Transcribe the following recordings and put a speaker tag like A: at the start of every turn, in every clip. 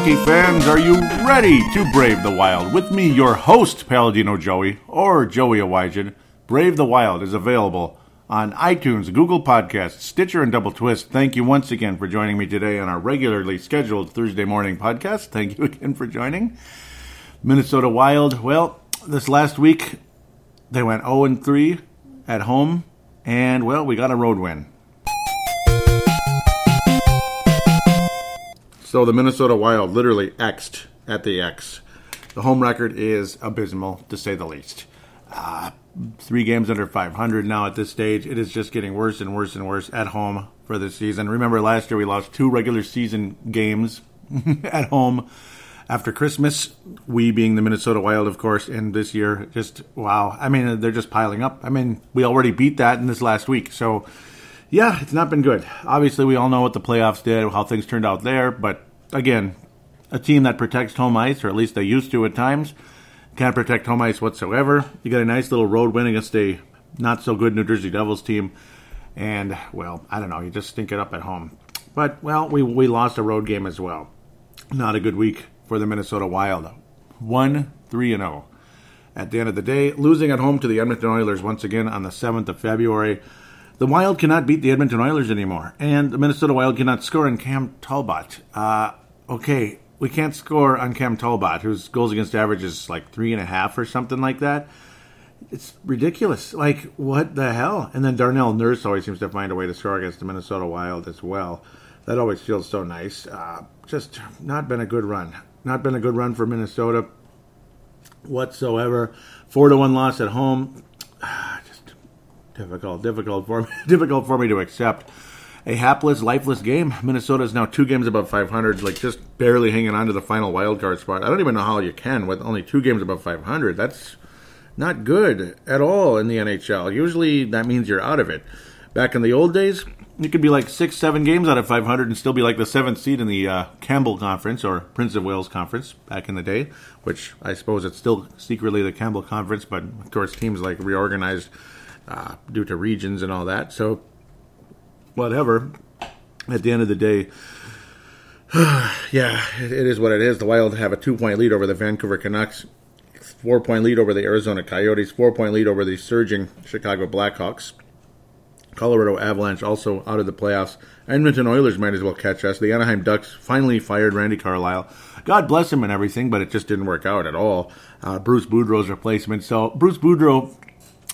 A: hockey fans, are you ready to brave the wild? With me, your host, Paladino Joey, or Joey Awajan. Brave the Wild is available on iTunes, Google Podcasts, Stitcher, and Double Twist. Thank you once again for joining me today on our regularly scheduled Thursday morning podcast. Thank you again for joining. Minnesota Wild, well, this last week they went 0 3 at home, and well, we got a road win. So the Minnesota Wild literally X'd at the X. The home record is abysmal, to say the least. Uh, three games under 500 now at this stage. It is just getting worse and worse and worse at home for this season. Remember, last year we lost two regular season games at home after Christmas. We being the Minnesota Wild, of course, and this year, just wow. I mean, they're just piling up. I mean, we already beat that in this last week. So yeah, it's not been good. Obviously, we all know what the playoffs did, how things turned out there. But again, a team that protects home ice, or at least they used to at times, can't protect home ice whatsoever. You got a nice little road win against a not so good New Jersey Devils team. And, well, I don't know, you just stink it up at home. But, well, we, we lost a road game as well. Not a good week for the Minnesota Wild. 1 3 0. At the end of the day, losing at home to the Edmonton Oilers once again on the 7th of February. The Wild cannot beat the Edmonton Oilers anymore, and the Minnesota Wild cannot score on Cam Talbot. Uh, okay, we can't score on Cam Talbot, whose goals against average is like three and a half or something like that. It's ridiculous. Like, what the hell? And then Darnell Nurse always seems to find a way to score against the Minnesota Wild as well. That always feels so nice. Uh, just not been a good run. Not been a good run for Minnesota whatsoever. Four to one loss at home difficult, difficult for me, difficult for me to accept. A hapless, lifeless game. Minnesota is now two games above 500, like just barely hanging on to the final wild card spot. I don't even know how you can with only two games above 500. That's not good at all in the NHL. Usually that means you're out of it. Back in the old days, you could be like six, seven games out of 500 and still be like the seventh seed in the uh, Campbell Conference or Prince of Wales Conference back in the day, which I suppose it's still secretly the Campbell Conference, but of course teams like reorganized uh, due to regions and all that. So, whatever. At the end of the day, yeah, it is what it is. The Wild have a two point lead over the Vancouver Canucks, four point lead over the Arizona Coyotes, four point lead over the surging Chicago Blackhawks. Colorado Avalanche also out of the playoffs. Edmonton Oilers might as well catch us. The Anaheim Ducks finally fired Randy Carlyle. God bless him and everything, but it just didn't work out at all. Uh, Bruce Boudreau's replacement. So Bruce Boudreau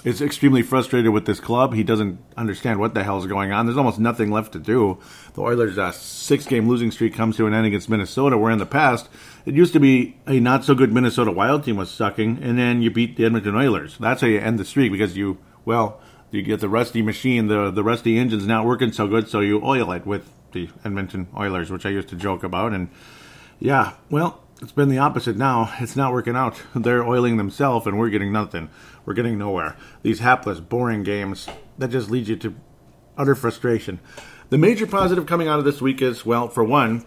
A: is extremely frustrated with this club. He doesn't understand what the hell is going on. There's almost nothing left to do. The Oilers' uh, six-game losing streak comes to an end against Minnesota, where in the past it used to be a not so good Minnesota Wild team was sucking, and then you beat the Edmonton Oilers. That's how you end the streak because you well you get the rusty machine, the the rusty engine's not working so good, so you oil it with the Edmonton Oilers, which I used to joke about, and yeah, well, it's been the opposite now. It's not working out. They're oiling themselves, and we're getting nothing. We're getting nowhere. These hapless, boring games that just lead you to utter frustration. The major positive coming out of this week is, well, for one,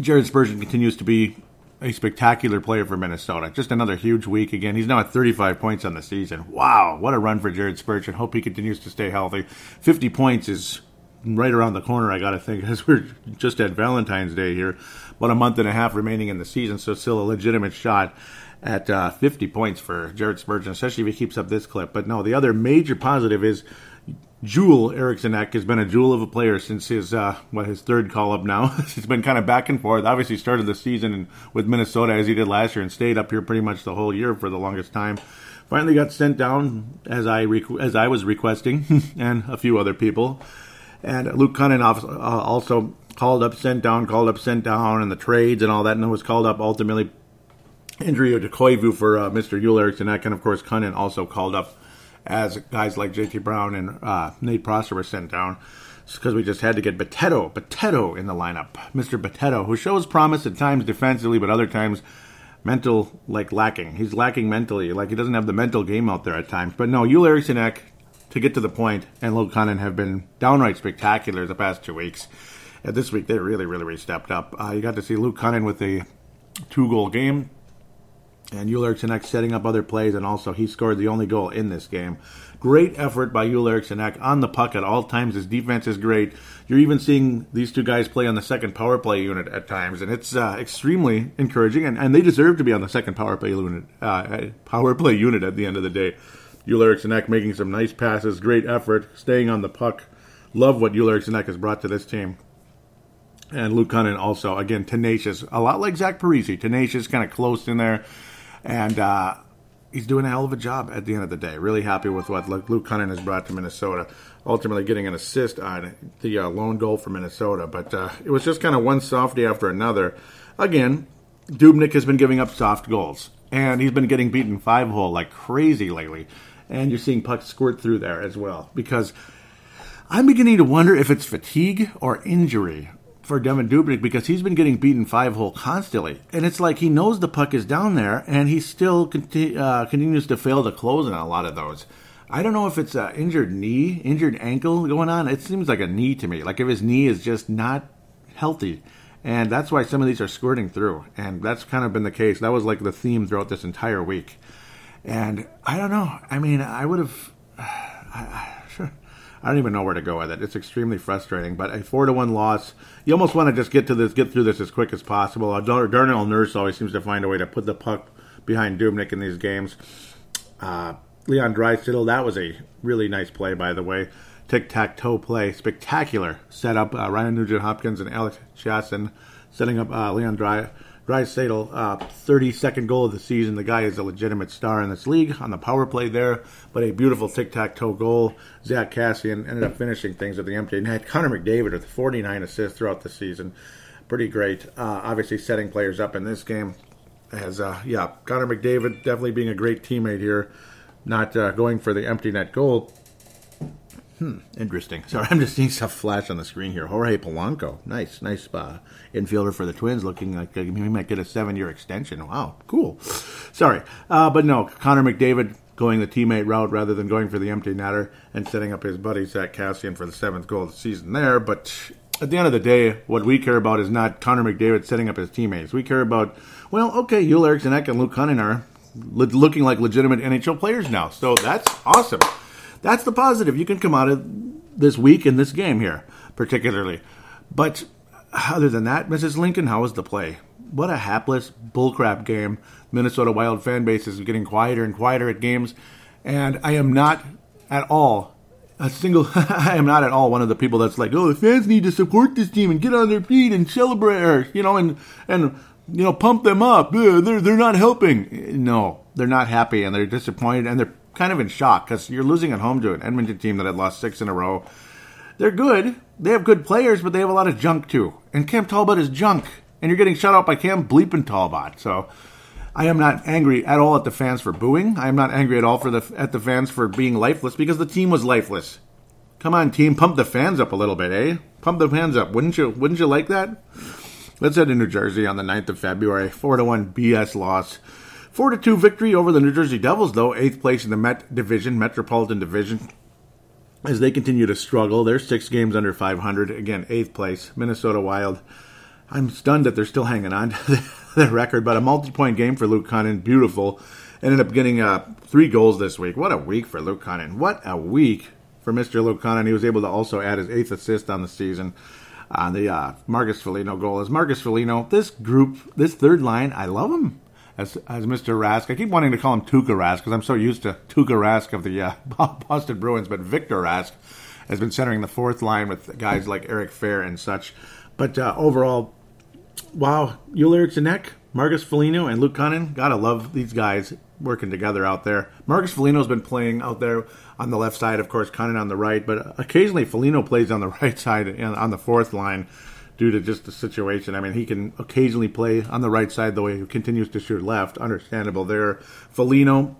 A: Jared Spurgeon continues to be a spectacular player for Minnesota. Just another huge week again. He's now at 35 points on the season. Wow, what a run for Jared Spurgeon. Hope he continues to stay healthy. 50 points is right around the corner, I got to think, as we're just at Valentine's Day here. About a month and a half remaining in the season, so still a legitimate shot at uh, 50 points for Jared Spurgeon, especially if he keeps up this clip. But no, the other major positive is Jewel Eriksson Ek has been a jewel of a player since his uh, what his third call up now. He's been kind of back and forth. Obviously started the season with Minnesota as he did last year and stayed up here pretty much the whole year for the longest time. Finally got sent down as I requ- as I was requesting, and a few other people. And Luke Kunin uh, also called up, sent down, called up, sent down, and the trades and all that, and was called up ultimately injury to Koivu for uh, Mr. Eriksson Ek, and of course Kunin also called up as guys like JT Brown and uh, Nate Prosser were sent down because we just had to get Bitetto, Bitetto in the lineup. Mr. Bitetto, who shows promise at times defensively, but other times mental, like lacking. He's lacking mentally, like he doesn't have the mental game out there at times. But no, Eriksson Ek, to get to the point, and Kunin have been downright spectacular the past two weeks. And this week they really, really, really stepped up. Uh, you got to see Luke Kunin with a two goal game And Eriksson setting up other plays, and also he scored the only goal in this game. Great effort by Eriksson on the puck at all times. His defense is great. You're even seeing these two guys play on the second power play unit at times, and it's uh, extremely encouraging. And, and they deserve to be on the second power play unit, uh, power play unit at the end of the day. Eriksson making some nice passes, great effort, staying on the puck. Love what Eriksson has brought to this team. And Luke Kunin also, again, tenacious. A lot like Zach Parise. Tenacious, kind of close in there. And uh, he's doing a hell of a job at the end of the day. Really happy with what Luke Kunin has brought to Minnesota. Ultimately getting an assist on the uh, lone goal for Minnesota. But uh, it was just kind of one softy after another. Again, Dubnyk has been giving up soft goals. And he's been getting beaten five hole like crazy lately. And you're seeing pucks squirt through there as well. Because I'm beginning to wonder if it's fatigue or injury for Devan Dubnyk because he's been getting beaten five hole constantly, and it's like he knows the puck is down there, and he still conti- uh, continues to fail to close on a lot of those. I don't know if it's an injured knee, injured ankle going on. It seems like a knee to me, like if his knee is just not healthy, and that's why some of these are squirting through, and that's kind of been the case. That was like the theme throughout this entire week, and I don't know. I mean, I would have. I, I don't even know where to go with it. It's extremely frustrating. But a four to one loss, you almost want to just get to this, get through this as quick as possible. Darnell Nurse always seems to find a way to put the puck behind Dubnyk in these games. Uh, Leon Draisaitl, that was a really nice play, by the way. Tic tac toe play, spectacular setup. Uh, Ryan Nugent Hopkins and Alex Chiasson setting up uh, Leon Dry. Draisaitl, uh, 32nd goal of the season. The guy is a legitimate star in this league on the power play there, but a beautiful tic tac toe goal. Zack Kassian ended up finishing things at the empty net. Connor McDavid with 49 assists throughout the season. Pretty great. Uh, obviously, setting players up in this game. As, uh, yeah, Connor McDavid definitely being a great teammate here, not uh, going for the empty net goal. Hmm, interesting. Sorry, I'm just seeing stuff flash on the screen here. Jorge Polanco, nice, nice uh, infielder for the Twins, looking like he might get a seven-year extension. Wow, cool. Sorry, uh, but no, Connor McDavid going the teammate route rather than going for the empty netter and setting up his buddy Zack Kassian for the seventh goal of the season there. But at the end of the day, what we care about is not Connor McDavid setting up his teammates. We care about, well, okay, Joel Eriksson and Luke Kunin are looking like legitimate NHL players now, so that's awesome. That's the positive. You can come out of this week in this game here, particularly. But other than that, Mrs. Lincoln, how was the play? What a hapless bullcrap game. Minnesota Wild fan base is getting quieter and quieter at games, and I am not at all a single. I am not at all one of the people that's like, oh, the fans need to support this team and get on their feet and celebrate, or you know, and and you know, pump them up. They're they're not helping. No, they're not happy and they're disappointed and they're kind of in shock because you're losing at home to an Edmonton team that had lost six in a row. They're good. They have good players, but they have a lot of junk too. And Cam Talbot is junk. And you're getting shut out by Cam Bleeping Talbot. So I am not angry at all at the fans for booing. I am not angry at all for the at the fans for being lifeless because the team was lifeless. Come on, team, pump the fans up a little bit, eh? Pump the fans up. Wouldn't you wouldn't you like that? Let's head to New Jersey on the 9th of February. 4 to 1 BS loss. 4 to 2 victory over the New Jersey Devils, though, eighth place in the Met Division, Metropolitan Division. As they continue to struggle, they're six games under 500. Again, eighth place. Minnesota Wild. I'm stunned that they're still hanging on to the record, but a multi point game for Luke Kunin. Beautiful. Ended up getting uh, three goals this week. What a week for Luke Kunin. What a week for Mr. Luke Kunin. He was able to also add his eighth assist on the season on the uh, Marcus Foligno goal. As Marcus Foligno, this group, this third line, I love him as, as Mr. Rask. I keep wanting to call him Tuukka Rask because I'm so used to Tuukka Rask of the uh, Boston Bruins, but Victor Rask has been centering the fourth line with guys like Eric Fehr and such. But uh, overall, wow, Joel Eriksson Marcus Foligno, and Luke Kunin, gotta love these guys working together out there. Marcus Foligno's been playing out there on the left side, of course, Kunin on the right, but occasionally Foligno plays on the right side and on the fourth line due to just the situation. I mean, he can occasionally play on the right side the way he continues to shoot left. Understandable there. Foligno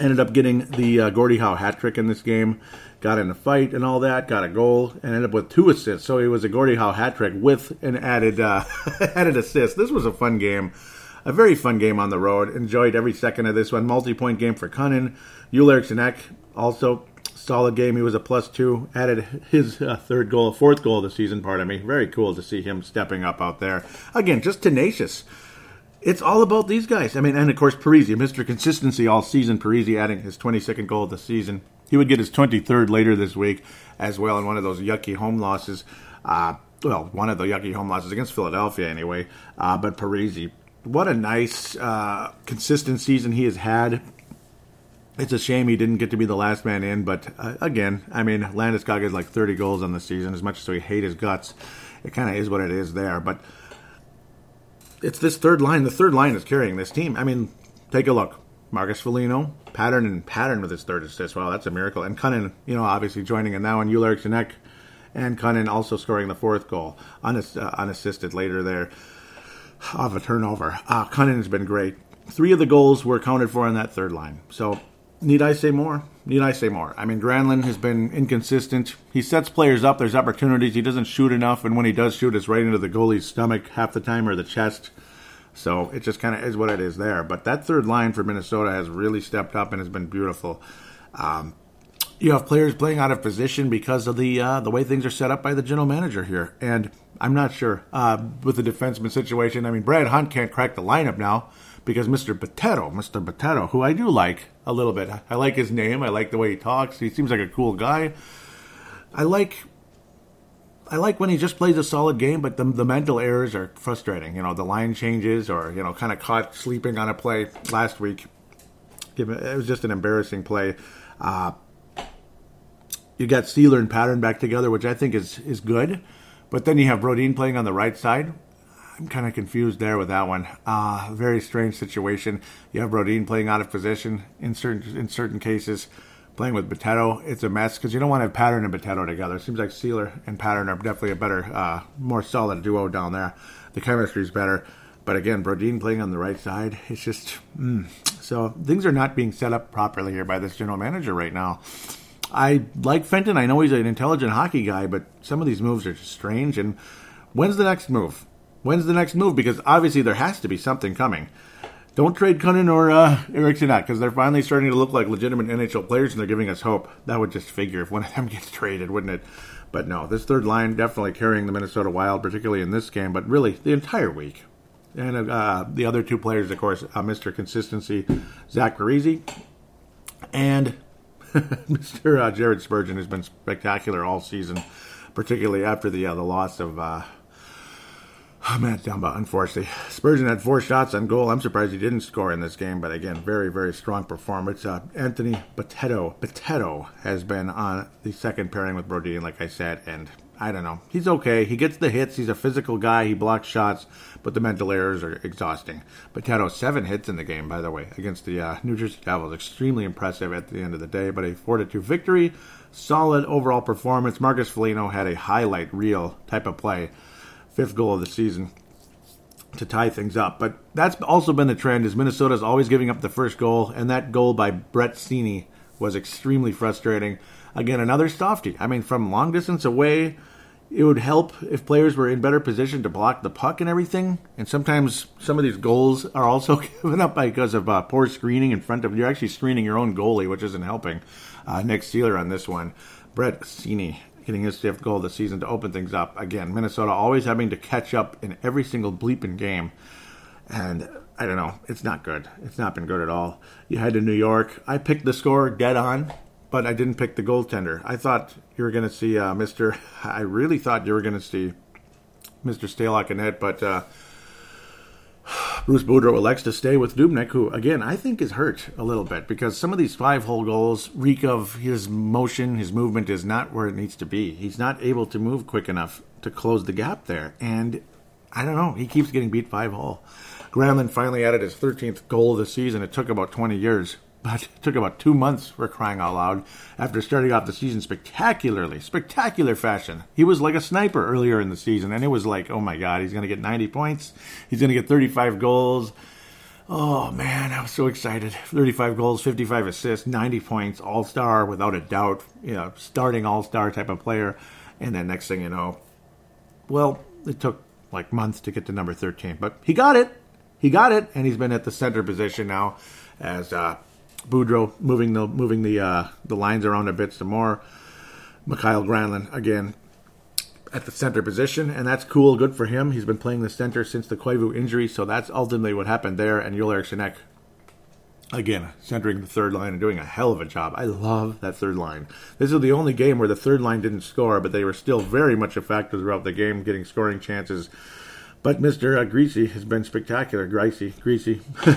A: ended up getting the uh, Gordie Howe hat trick in this game. Got in a fight and all that. Got a goal and ended up with two assists. So he was a Gordie Howe hat trick with an added uh, added assist. This was a fun game. A very fun game on the road. Enjoyed every second of this one. Multi point game for Kunin. Joel Eriksson also solid game. He was a plus two. Added his uh, third goal, fourth goal of the season. Pardon me. Very cool to see him stepping up out there again. Just tenacious. it's all about these guys. I mean, and of course, Parise, Mr. Consistency all season. Parise adding his 22nd goal of the season. He would get his 23rd later this week as well in one of those yucky home losses. Uh, well, one of the yucky home losses against Philadelphia anyway. Uh, but Parise, what a nice, uh, consistent season he has had. It's a shame he didn't get to be the last man in, but uh, again, I mean, Landeskog has like 30 goals on the season. As much as we hate his guts, it kind of is what it is there. But it's this third line. The third line is carrying this team. I mean, take a look. Marcus Foligno, Pateryn and Pateryn with his third assist. Wow, that's a miracle. And Kunin, you know, obviously joining in now, and Ulrich Janek and Kunin also scoring the fourth goal, unass- uh, unassisted later there off a turnover. Uh, Kunin has been great. Three of the goals were accounted for on that third line. So, need I say more? Need I say more? I mean, Granlund has been inconsistent. He sets players up. There's opportunities. He doesn't shoot enough, and when he does shoot, it's right into the goalie's stomach half the time or the chest. So it just kind of is what it is there. But that third line for Minnesota has really stepped up and has been beautiful. Um, you have players playing out of position because of the uh, the way things are set up by the general manager here, and I'm not sure uh, with the defenseman situation. I mean, Brad Hunt can't crack the lineup now because Mr. Boteto, Mr. Boteto, who I do like a little bit. I like his name. I like the way he talks. He seems like a cool guy. I like I like when he just plays a solid game, but the, the mental errors are frustrating. You know, the line changes or, you know, kind of caught sleeping on a play last week. It was just an embarrassing play. Uh, you got Seeler and Pateryn back together, which I think is, is good. But then you have Brodin playing on the right side. I'm kind of confused there with that one. Uh, very strange situation. You have Brodin playing out of position in certain in certain cases playing with Boteto, it's a mess because you don't want to have Pateryn and Boteto together. It seems like Seeler and Pateryn are definitely a better, uh, more solid duo down there. The chemistry is better. But again, Brodin playing on the right side, it's just. Mm. So things are not being set up properly here by this general manager right now. I like Fenton. I know he's an intelligent hockey guy, but some of these moves are just strange. And when's the next move? When's the next move? Because obviously there has to be something coming. Don't trade Kunin or uh, Eriksson because they're finally starting to look like legitimate NHL players and they're giving us hope. That would just figure if one of them gets traded, wouldn't it? But no, this third line definitely carrying the Minnesota Wild, particularly in this game, but really the entire week. And uh, the other two players, of course, uh, Mr. Consistency, Zach Parise, and Mr. Uh, Jared Spurgeon who's been spectacular all season, particularly after the uh, the loss of uh, Oh, man, Dumba, unfortunately. Spurgeon had four shots on goal. I'm surprised he didn't score in this game, but again, very, very strong performance. Uh, Anthony Boteto, Boteto has been on the second pairing with Brodin, like I said, and I don't know. He's okay. He gets the hits. He's a physical guy. He blocks shots, but the mental errors are exhausting. Boteto, seven hits in the game, by the way, against the uh, New Jersey Devils. Extremely impressive at the end of the day, but a 4 2 victory. Solid overall performance. Marcus Foligno had a highlight reel type of play fifth goal of the season to tie things up. But that's also been the trend is Minnesota's always giving up the first goal, and that goal by Brett Seney was extremely frustrating. Again, another softy. I mean, from long distance away, it would help if players were in better position to block the puck and everything. And sometimes some of these goals are also given up because of uh, poor screening in front of you're actually screening your own goalie, which isn't helping. Uh, Nick Seeler on this one. Brett Seney getting his fifth goal of the season to open things up. Again, Minnesota always having to catch up in every single bleeping game. And I don't know, it's not good. It's not been good at all. You head to New York. I picked the score dead on, but I didn't pick the goaltender. I thought you were going to see uh, Mr. I really thought you were going to see Mr. Stalock in it, but uh, Bruce Boudreau elects to stay with Dubnyk, who, again, I think is hurt a little bit because some of these five hole goals reek of his motion, his movement is not where it needs to be. He's not able to move quick enough to close the gap there. And I don't know, he keeps getting beat five hole. Granlund finally added his 13th goal of the season. It took about 20 years but it took about two months for crying out loud after starting off the season spectacularly, spectacular fashion. He was like a sniper earlier in the season, and it was like, oh my god, he's going to get 90 points, he's going to get 35 goals. Oh man, I was so excited. 35 goals, 55 assists, 90 points, all star without a doubt, you know, starting all star type of player. And then next thing you know, well, it took like months to get to number 13, but he got it. He got it, and he's been at the center position now as uh, Boudreau moving the moving the uh, the lines around a bit some more. Mikael Granlund again. at the center position, and that's cool. Good for him. He's been playing the center since the Koivu injury, so that's ultimately what happened there. And Joel Eriksson Ek again, centering the third line and doing a hell of a job. I love that third line. This is the only game where the third line didn't score, but they were still very much a factor throughout the game, getting scoring chances. But Mr. Uh, Greasy has been spectacular. Greasy, Greasy.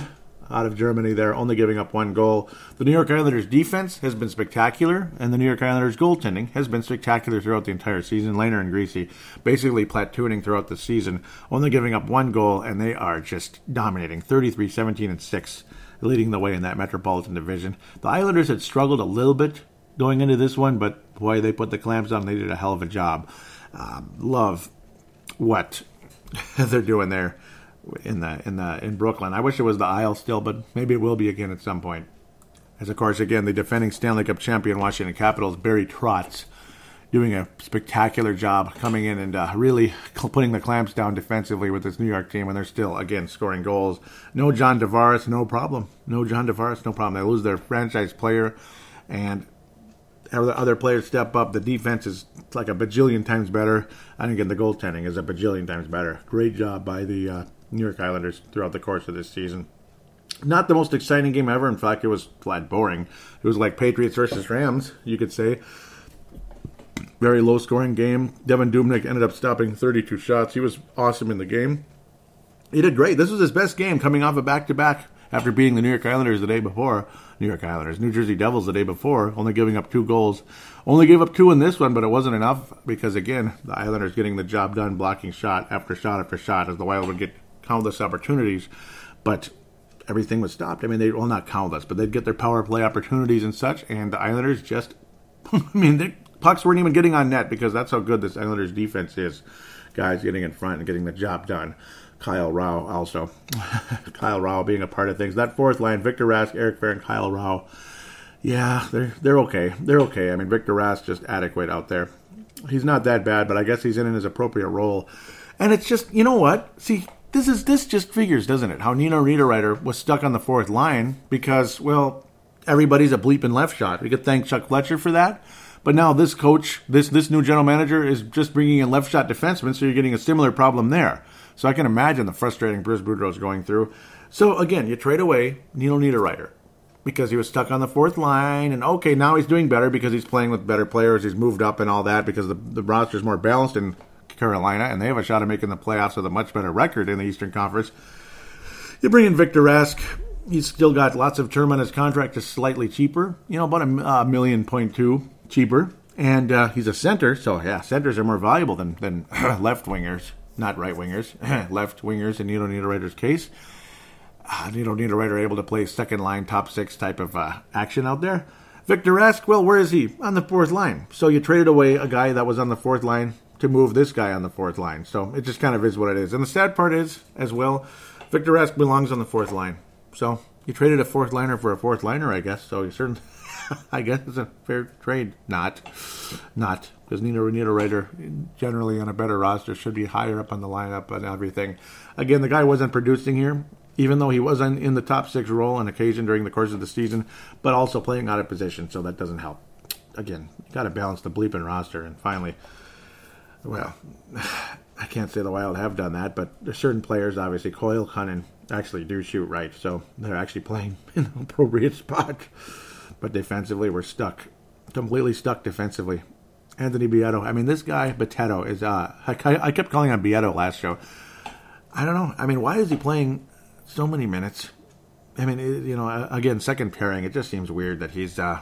A: out of Germany there, only giving up one goal. The New York Islanders defense has been spectacular, and the New York Islanders goaltending has been spectacular throughout the entire season. Lehner and Greasy basically platooning throughout the season, only giving up one goal, and they are just dominating 33 17 and 6, leading the way in that Metropolitan Division. The Islanders had struggled a little bit going into this one, but boy, they put the clamps on. They did a hell of a job. Um, love what they're doing there in the in the in Brooklyn. I wish it was the Isle still, but maybe it will be again at some point. As of course, again, the defending Stanley Cup champion Washington Capitals, Barry Trotz, doing a spectacular job coming in and uh, really putting the clamps down defensively with this New York team, and they're still again scoring goals. No John Tavares, no problem. No John Tavares, no problem. They lose their franchise player, and other players step up. The defense is like a bajillion times better, and again, the goaltending is a bajillion times better. Great job by the uh, New York Islanders throughout the course of this season. Not the most exciting game ever. In fact, it was flat boring. It was like Patriots versus Rams, you could say. Very low scoring game. Devan Dubnyk ended up stopping 32 shots. He was awesome in the game. He did great. This was his best game coming off a back to back after beating the New York Islanders the day before. New York Islanders, New Jersey Devils the day before, only giving up two goals. Only gave up two in this one, but it wasn't enough because, again, the Islanders getting the job done, blocking shot after shot after shot as the Wild would get countless opportunities, but everything was stopped. I mean, they well not countless, but they'd get their power play opportunities and such, and the Islanders just, I mean, the pucks weren't even getting on net because that's how good this Islanders defense is. Guys getting in front and getting the job done. Kyle Rau also, Kyle Rau being a part of things. That fourth line: Victor Rask, Eric Fehr, and Kyle Rau. Yeah, they're they're okay. They're okay. I mean, Victor Rask just adequate out there. He's not that bad, but I guess he's in his appropriate role. And it's just, you know what? See, this is this just figures, doesn't it? How Nino Niederreiter was stuck on the fourth line because, well, everybody's a bleeping left shot. We could thank Chuck Fletcher for that. But now this coach, this this new general manager, is just bringing in left shot defensemen, so you're getting a similar problem there. So I can imagine the frustrating Bruce Boudreau is going through. So again, you trade away Nino Niederreiter because he was stuck on the fourth line, and okay, now he's doing better because he's playing with better players. He's moved up and all that because the the roster's more balanced and Carolina, and they have a shot at making the playoffs with a much better record in the Eastern Conference. You bring in Victor Rask. He's still got lots of term on his contract, just slightly cheaper. You know, about a uh, million point two cheaper. And uh, he's a center, so yeah, centers are more valuable than, than left wingers, not right wingers, left wingers in Nino Niederreiter's case. Uh, Nino Niederreiter able to play second line, top six type of uh, action out there. Victor Rask, well, where is he? On the fourth line. So you traded away a guy that was on the fourth line to move this guy on the fourth line. So it just kind of is what it is. And the sad part is, as well, Victor Rask belongs on the fourth line. So you traded a fourth liner for a fourth liner, I guess. So you certainly, I guess it's a fair trade. Not, not because Nino Niederreiter generally on a better roster should be higher up on the lineup and everything. Again, the guy wasn't producing here, even though he was in, in the top six role on occasion during the course of the season, but also playing out of position, so that doesn't help. Again, you got to balance the bleeping roster. And finally, well, I can't say the Wild have done that, but there's certain players, obviously, Coyle, Kunin, actually do shoot right, so they're actually playing in the appropriate spot. But defensively, we're stuck, completely stuck defensively. Anthony Bitetto, I mean, this guy Bitetto is. Uh, I, I kept calling on Bitetto last show. I don't know. I mean, why is he playing so many minutes? I mean, it, you know, again, second pairing. It just seems weird that he's uh,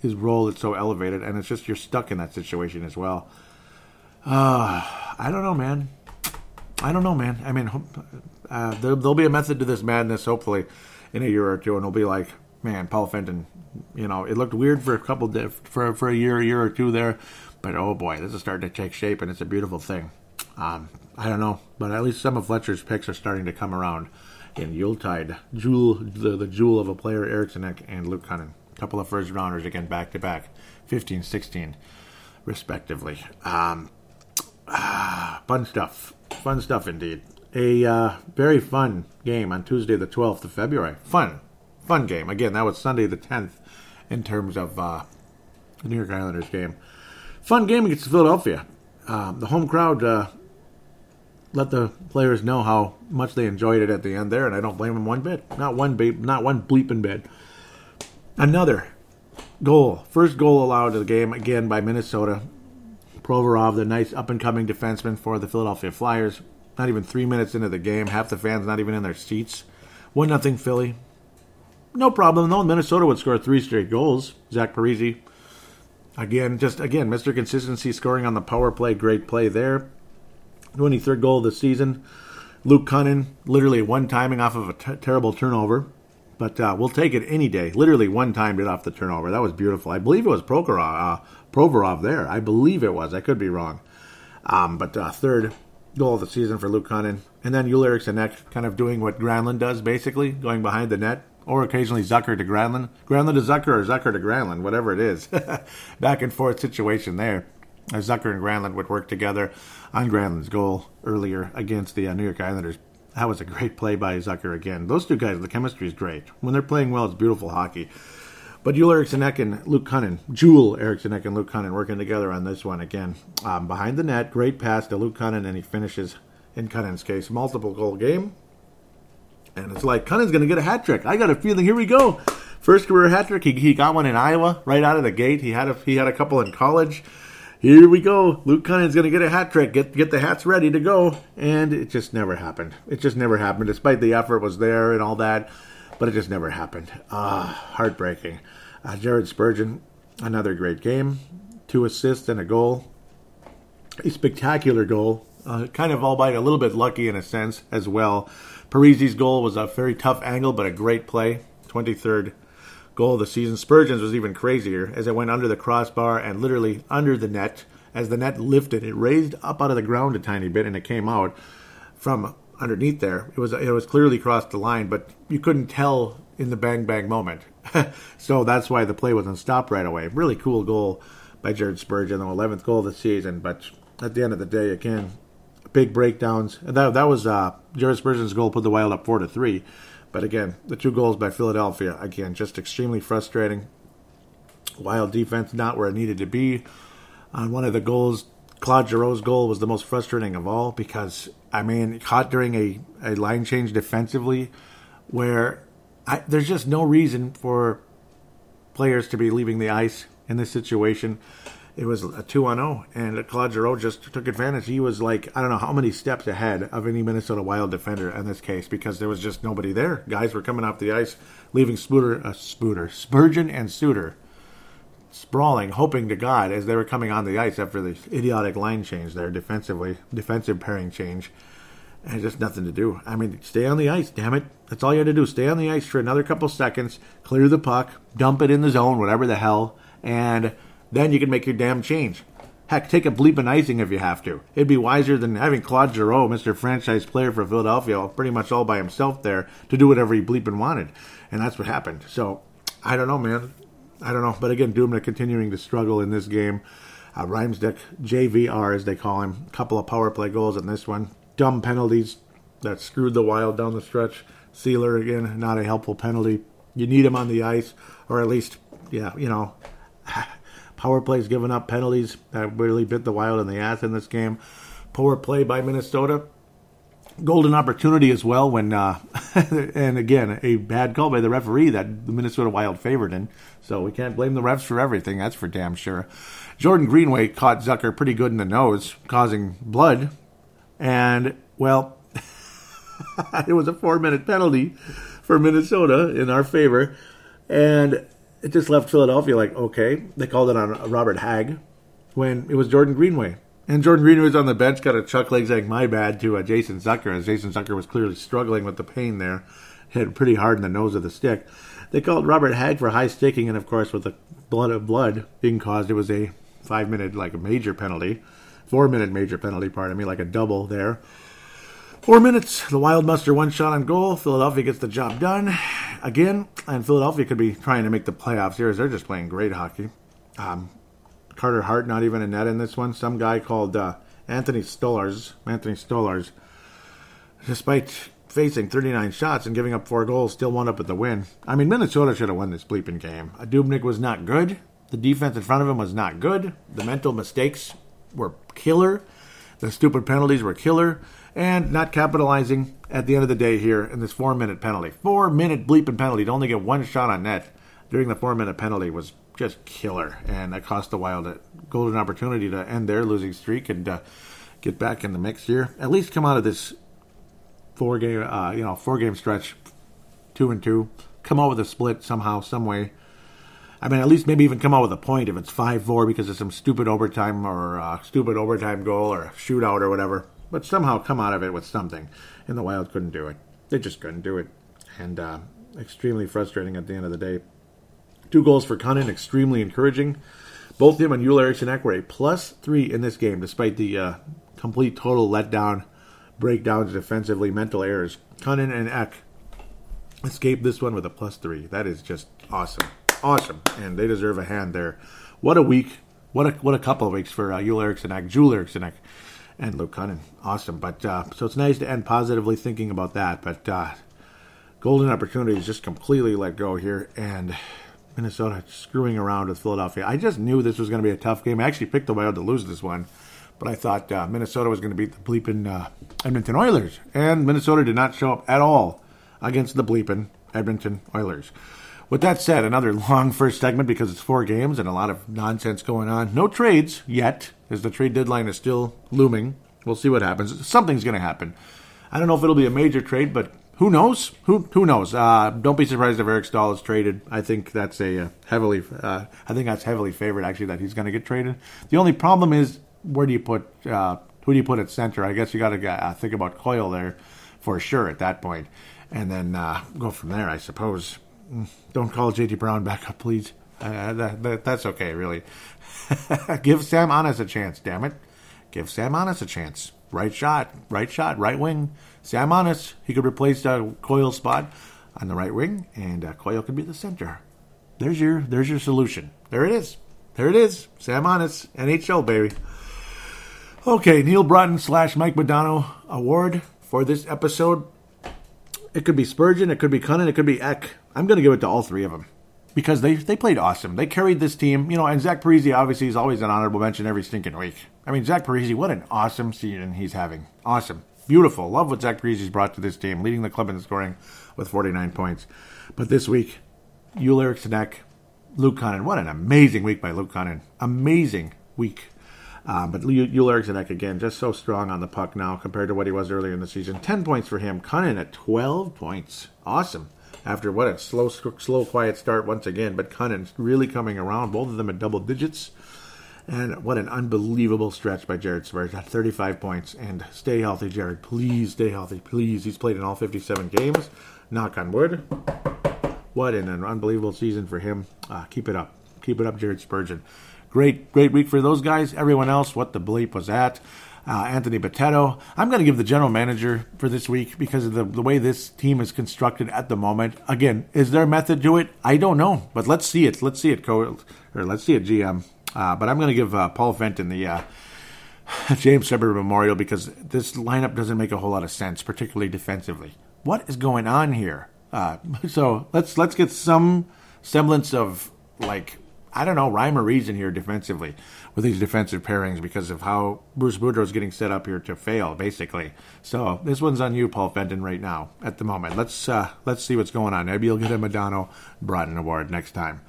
A: his role is so elevated, and it's just you're stuck in that situation as well. Uh, I don't know, man. I don't know, man. I mean, uh, there, will be a method to this madness, hopefully, in a year or two, and it'll be like, man, Paul Fenton. You know, it looked weird for a couple diff, for for a year, a year or two there, but oh boy, this is starting to take shape, and it's a beautiful thing. Um, I don't know, but at least some of Fletcher's picks are starting to come around. In Yuletide, Jewel, the, the jewel of a player, Eriksson Ek and Luke Kunin. A couple of first rounders again, back to back, 15, 16, respectively. Um, Ah, fun stuff. Fun stuff indeed. A uh, very fun game on Tuesday, the 12th of February. Fun. Fun game. Again, that was Sunday, the 10th, in terms of uh, the New York Islanders game. Fun game against Philadelphia. Um, the home crowd uh, let the players know how much they enjoyed it at the end there, and I don't blame them one bit. Not one, be- not one bleeping bit. Another goal, first goal allowed to the game again by Minnesota. Provorov, the nice up and coming defenseman for the Philadelphia Flyers. Not even three minutes into the game, half the fans not even in their seats. One nothing Philly. No problem. though. Minnesota would score three straight goals. Zach Parise, again, just again, Mr. Consistency scoring on the power play. Great play there. 23rd goal of the season. Luke Kunin, literally one timing off of a t- terrible turnover. But uh, we'll take it any day. Literally one timed it off the turnover. That was beautiful. I believe it was Provorov, uh, Provorov there. I believe it was. I could be wrong. Um, but uh, third goal of the season for Luke Kunin. And then Joel Eriksson kind of doing what Granlund does, basically, going behind the net. Or occasionally Zucker to Granlund. Granlund to Zucker or Zucker to Granlund, whatever it is. Back and forth situation there. As Zucker and Granlund would work together on Granlund's goal earlier against the uh, New York Islanders. That was a great play by Zucker again. Those two guys, the chemistry is great. When they're playing well, it's beautiful hockey. But Joel Eriksson and Luke Kunin, Joel Eriksson and Luke Kunin working together on this one again. Um, behind the net, great pass to Luke Kunin, and he finishes, in Kunin's case, multiple goal game. And it's like, Kunin's going to get a hat trick. I got a feeling, here we go. First career hat trick. He, he got one in Iowa right out of the gate. He had a, he had a couple in college here we go. Luke Kunin's going to get a hat trick. Get get the hats ready to go, and it just never happened. It just never happened, despite the effort was there and all that, but it just never happened. Ah, heartbreaking. Uh, Jared Spurgeon, another great game, two assists and a goal, a spectacular goal. Uh, kind of all by a little bit lucky in a sense as well. Parise's goal was a very tough angle, but a great play. 23rd goal of the season. Spurgeon's was even crazier as it went under the crossbar and literally under the net. As the net lifted, it raised up out of the ground a tiny bit and it came out from underneath there. It was it was clearly crossed the line, but you couldn't tell in the bang bang moment. so that's why the play wasn't stopped right away. Really cool goal by Jared Spurgeon, the 11th goal of the season. But at the end of the day, again, big breakdowns. And that that was uh, Jared Spurgeon's goal put the Wild up four to three. But again, the two goals by Philadelphia, again, just extremely frustrating. Wild defense not where it needed to be. On one of the goals, Claude Giroux's goal was the most frustrating of all because, I mean, caught during a, a line change defensively where I, there's just no reason for players to be leaving the ice in this situation it was a two on zero, and Claude Giroux just took advantage. He was like I don't know how many steps ahead of any Minnesota Wild defender in this case because there was just nobody there. Guys were coming off the ice, leaving Spooter, uh, Spooter, Spurgeon, and Suter sprawling, hoping to God as they were coming on the ice after the idiotic line change there, defensively, defensive pairing change. And just nothing to do. I mean, stay on the ice, damn it. That's all you had to do. Stay on the ice for another couple seconds, clear the puck, dump it in the zone, whatever the hell, and then you can make your damn change. Heck, take a bleeping icing if you have to. It'd be wiser than having Claude Giroux, Mr. Franchise Player for Philadelphia, pretty much all by himself there to do whatever he bleeping wanted. And that's what happened. So, I don't know, man. I don't know. But again, Dubnyk continuing to struggle in this game. Uh, Riemsdyk, JVR as they call him, a couple of power play goals in this one. Dumb penalties that screwed the Wild down the stretch. Seeler again, not a helpful penalty. You need him on the ice, or at least, yeah, you know, Power plays giving up penalties that really bit the Wild in the ass in this game. Poor play by Minnesota. Golden opportunity as well when, uh, and again, a bad call by the referee that the Minnesota Wild favored in. So we can't blame the refs for everything, that's for damn sure. Jordan Greenway caught Zucker pretty good in the nose, causing blood. And, well, it was a four minute penalty for Minnesota in our favor. And it just left Philadelphia like, okay. They called it on Robert Hagg when it was Jordan Greenway. And Jordan Greenway was on the bench, got a chuck leg saying, my bad, to uh, Jason Zucker, as Jason Zucker was clearly struggling with the pain there. Hit pretty hard in the nose of the stick. They called Robert Hagg for high sticking, and of course, with the blood of blood being caused, it was a five minute, like a major penalty. Four minute major penalty, pardon me, like a double there. Four minutes. The Wild muster one shot on goal. Philadelphia gets the job done again, and Philadelphia could be trying to make the playoffs here as they're just playing great hockey. Um, Carter Hart not even a net in this one. Some guy called uh, Anthony Stolarz. Anthony Stolarz, despite facing 39 shots and giving up four goals, still wound up with the win. I mean, Minnesota should have won this bleeping game. Dubnyk was not good. The defense in front of him was not good. The mental mistakes were killer. The stupid penalties were killer. And not capitalizing at the end of the day here in this four minute penalty. Four minute bleeping penalty to only get one shot on net during the four minute penalty was just killer. And that cost the Wild a golden opportunity to end their losing streak and uh, get back in the mix here. At least come out of this four game, uh, you know, four game stretch, two and two. Come out with a split somehow, some way. I mean, at least maybe even come out with a point if it's five four because of some stupid overtime or uh, stupid overtime goal or shootout or whatever. But somehow come out of it with something. And the Wild couldn't do it. They just couldn't do it, and uh, extremely frustrating at the end of the day. Two goals for Kunin, extremely encouraging. Both him and Joel Eriksson Ek were a plus three in this game, despite the uh, complete total letdown, breakdowns defensively, mental errors. Kunin and Ek escaped this one with a plus three. That is just awesome, awesome, and they deserve a hand there. What a week! What a what a couple of weeks for uh, Joel Eriksson Joel Eriksson and Luke Kunin. Awesome, but uh, so it's nice to end positively thinking about that. But uh, golden opportunities just completely let go here, and Minnesota screwing around with Philadelphia. I just knew this was going to be a tough game. I actually picked the Wild to lose this one, but I thought uh, Minnesota was going to beat the bleeping uh, Edmonton Oilers, and Minnesota did not show up at all against the bleeping Edmonton Oilers. With that said, another long first segment because it's four games and a lot of nonsense going on. No trades yet, as the trade deadline is still looming. We'll see what happens. Something's going to happen. I don't know if it'll be a major trade, but who knows? Who who knows? Uh, don't be surprised if Eric Staal is traded. I think that's a uh, heavily. Uh, I think that's heavily favored actually that he's going to get traded. The only problem is where do you put uh, who do you put at center? I guess you got to uh, think about Coyle there for sure at that point, and then uh, go from there. I suppose. Don't call J.D. Brown back up, please. That, that, that's okay, really. Give Sam Anas a chance, damn it. Give Sam Anas a chance. Right shot, right shot, right wing Sam Anas, he could replace uh, Coyle's spot on the right wing, and uh, Coyle could be the center. There's your there's your solution. There it is. There it is. Sam Anas, NHL baby. Okay, Neal Broten slash Mike Modano award for this episode. It could be Spurgeon, it could be Kunin, it could be Ek. I'm going to give it to all three of them because they they played awesome. They carried this team, you know. And Zach Parise obviously is always an honorable mention every stinking week. I mean, Zach Parise, what an awesome season he's having. Awesome. Beautiful. Love what Zach Parise's brought to this team, leading the club in scoring with 49 points. But this week, Joel Eriksson Luke Kunin. What an amazing week by Luke Kunin. Amazing week. Uh, but Joel Eriksson Ek, again, just so strong on the puck now compared to what he was earlier in the season. 10 points for him. Kunin at 12 points. Awesome. After what a slow, slow, quiet start once again. But Kunin really coming around. Both of them at double digits. And what an unbelievable stretch by Jared Spurgeon. 35 points. And stay healthy, Jared. Please stay healthy. Please. He's played in all 57 games. Knock on wood. What an unbelievable season for him. Uh, keep it up. Keep it up, Jared Spurgeon. Great, great week for those guys. Everyone else, what the bleep was that? Uh, Anthony Bitetto. I'm going to give the general manager for this week because of the, the way this team is constructed at the moment. Again, is there a method to it? I don't know, but let's see it. Let's see it, co- or let's see it, GM. Uh, but I'm going to give uh, Paul Fenton the uh, James Weber Memorial because this lineup doesn't make a whole lot of sense, particularly defensively. What is going on here? Uh, so let's let's get some semblance of like I don't know rhyme or reason here defensively with these defensive pairings because of how Bruce Boudreau is getting set up here to fail, basically. So this one's on you, Paul Fenton, right now at the moment. Let's uh, let's see what's going on. Maybe you'll get a Modano Broten Award next time.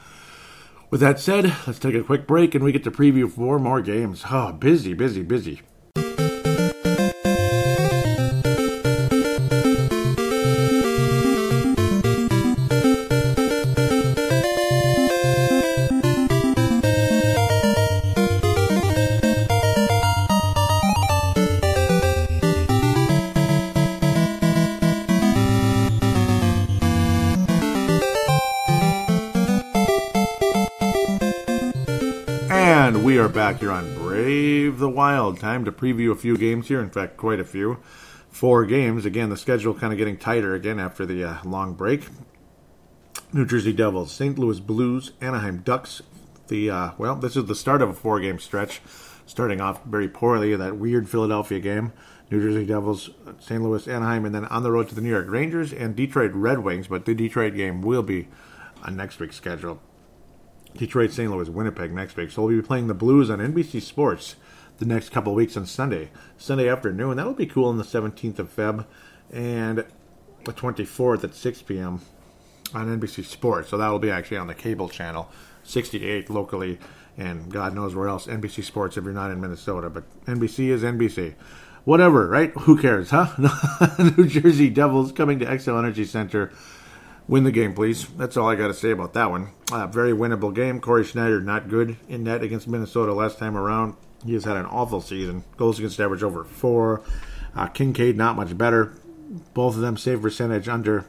A: With that said, let's take a quick break and we get to preview four more games. Oh, busy, busy, busy. Back here on Brave the Wild. Time to preview a few games here. In fact, quite a few. Four games. Again, the schedule kind of getting tighter again after the uh, long break. New Jersey Devils, St. Louis Blues, Anaheim Ducks. The uh, well, this is the start of a four-game stretch, starting off very poorly. That weird Philadelphia game, New Jersey Devils, St. Louis, Anaheim, and then on the road to the New York Rangers and Detroit Red Wings. But the Detroit game will be on next week's schedule. Detroit, St. Louis, Winnipeg next week. So we'll be playing the Blues on NBC Sports the next couple weeks on Sunday. Sunday afternoon, that'll be cool on the 17th of Feb, and the 24th at 6 p.m. on NBC Sports. So that'll be actually on the cable channel, 68 locally, and God knows where else, NBC Sports if you're not in Minnesota. But NBC is NBC. Whatever, right? Who cares, huh? New Jersey Devils coming to Xcel Energy Center. Win the game, please. That's all I got to say about that one. Uh, very winnable game. Cory Schneider not good in net against Minnesota last time around. He has had an awful season. Goals against average over four. Uh, Kinkaid not much better. Both of them save percentage under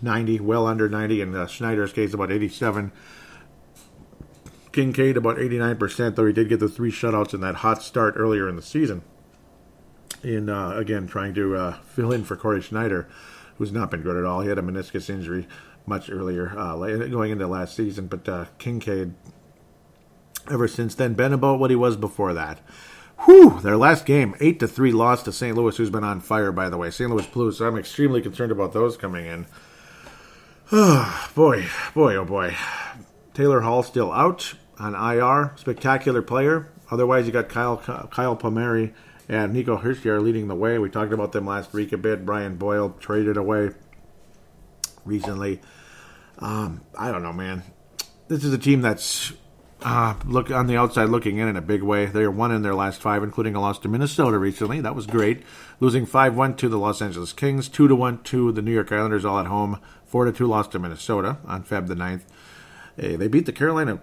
A: 90, well under 90, and uh, Schneider's case about 87. Kinkaid about 89%, though he did get the three shutouts in that hot start earlier in the season. In uh, again trying to uh, fill in for Cory Schneider, who's not been good at all. He had a meniscus injury much earlier, uh, going into last season, but uh, Kinkaid ever since then been about what he was before that. Whew, their last game, eight to three loss to St. Louis, who's been on fire by the way. St. Louis Blues. So I'm extremely concerned about those coming in. Oh, boy, boy, oh boy. Taylor Hall still out on IR. Spectacular player. Otherwise, you got Kyle Kyle Palmieri and Nico Hischier leading the way. We talked about them last week a bit. Brian Boyle traded away recently. Um, I don't know, man. This is a team that's uh, look on the outside looking in in a big way. They are one in their last five, including a loss to Minnesota recently. That was great. Losing five one to the Los Angeles Kings, two to one to the New York Islanders, all at home. Four to two loss to Minnesota on Feb the 9th. Hey, they beat the Carolina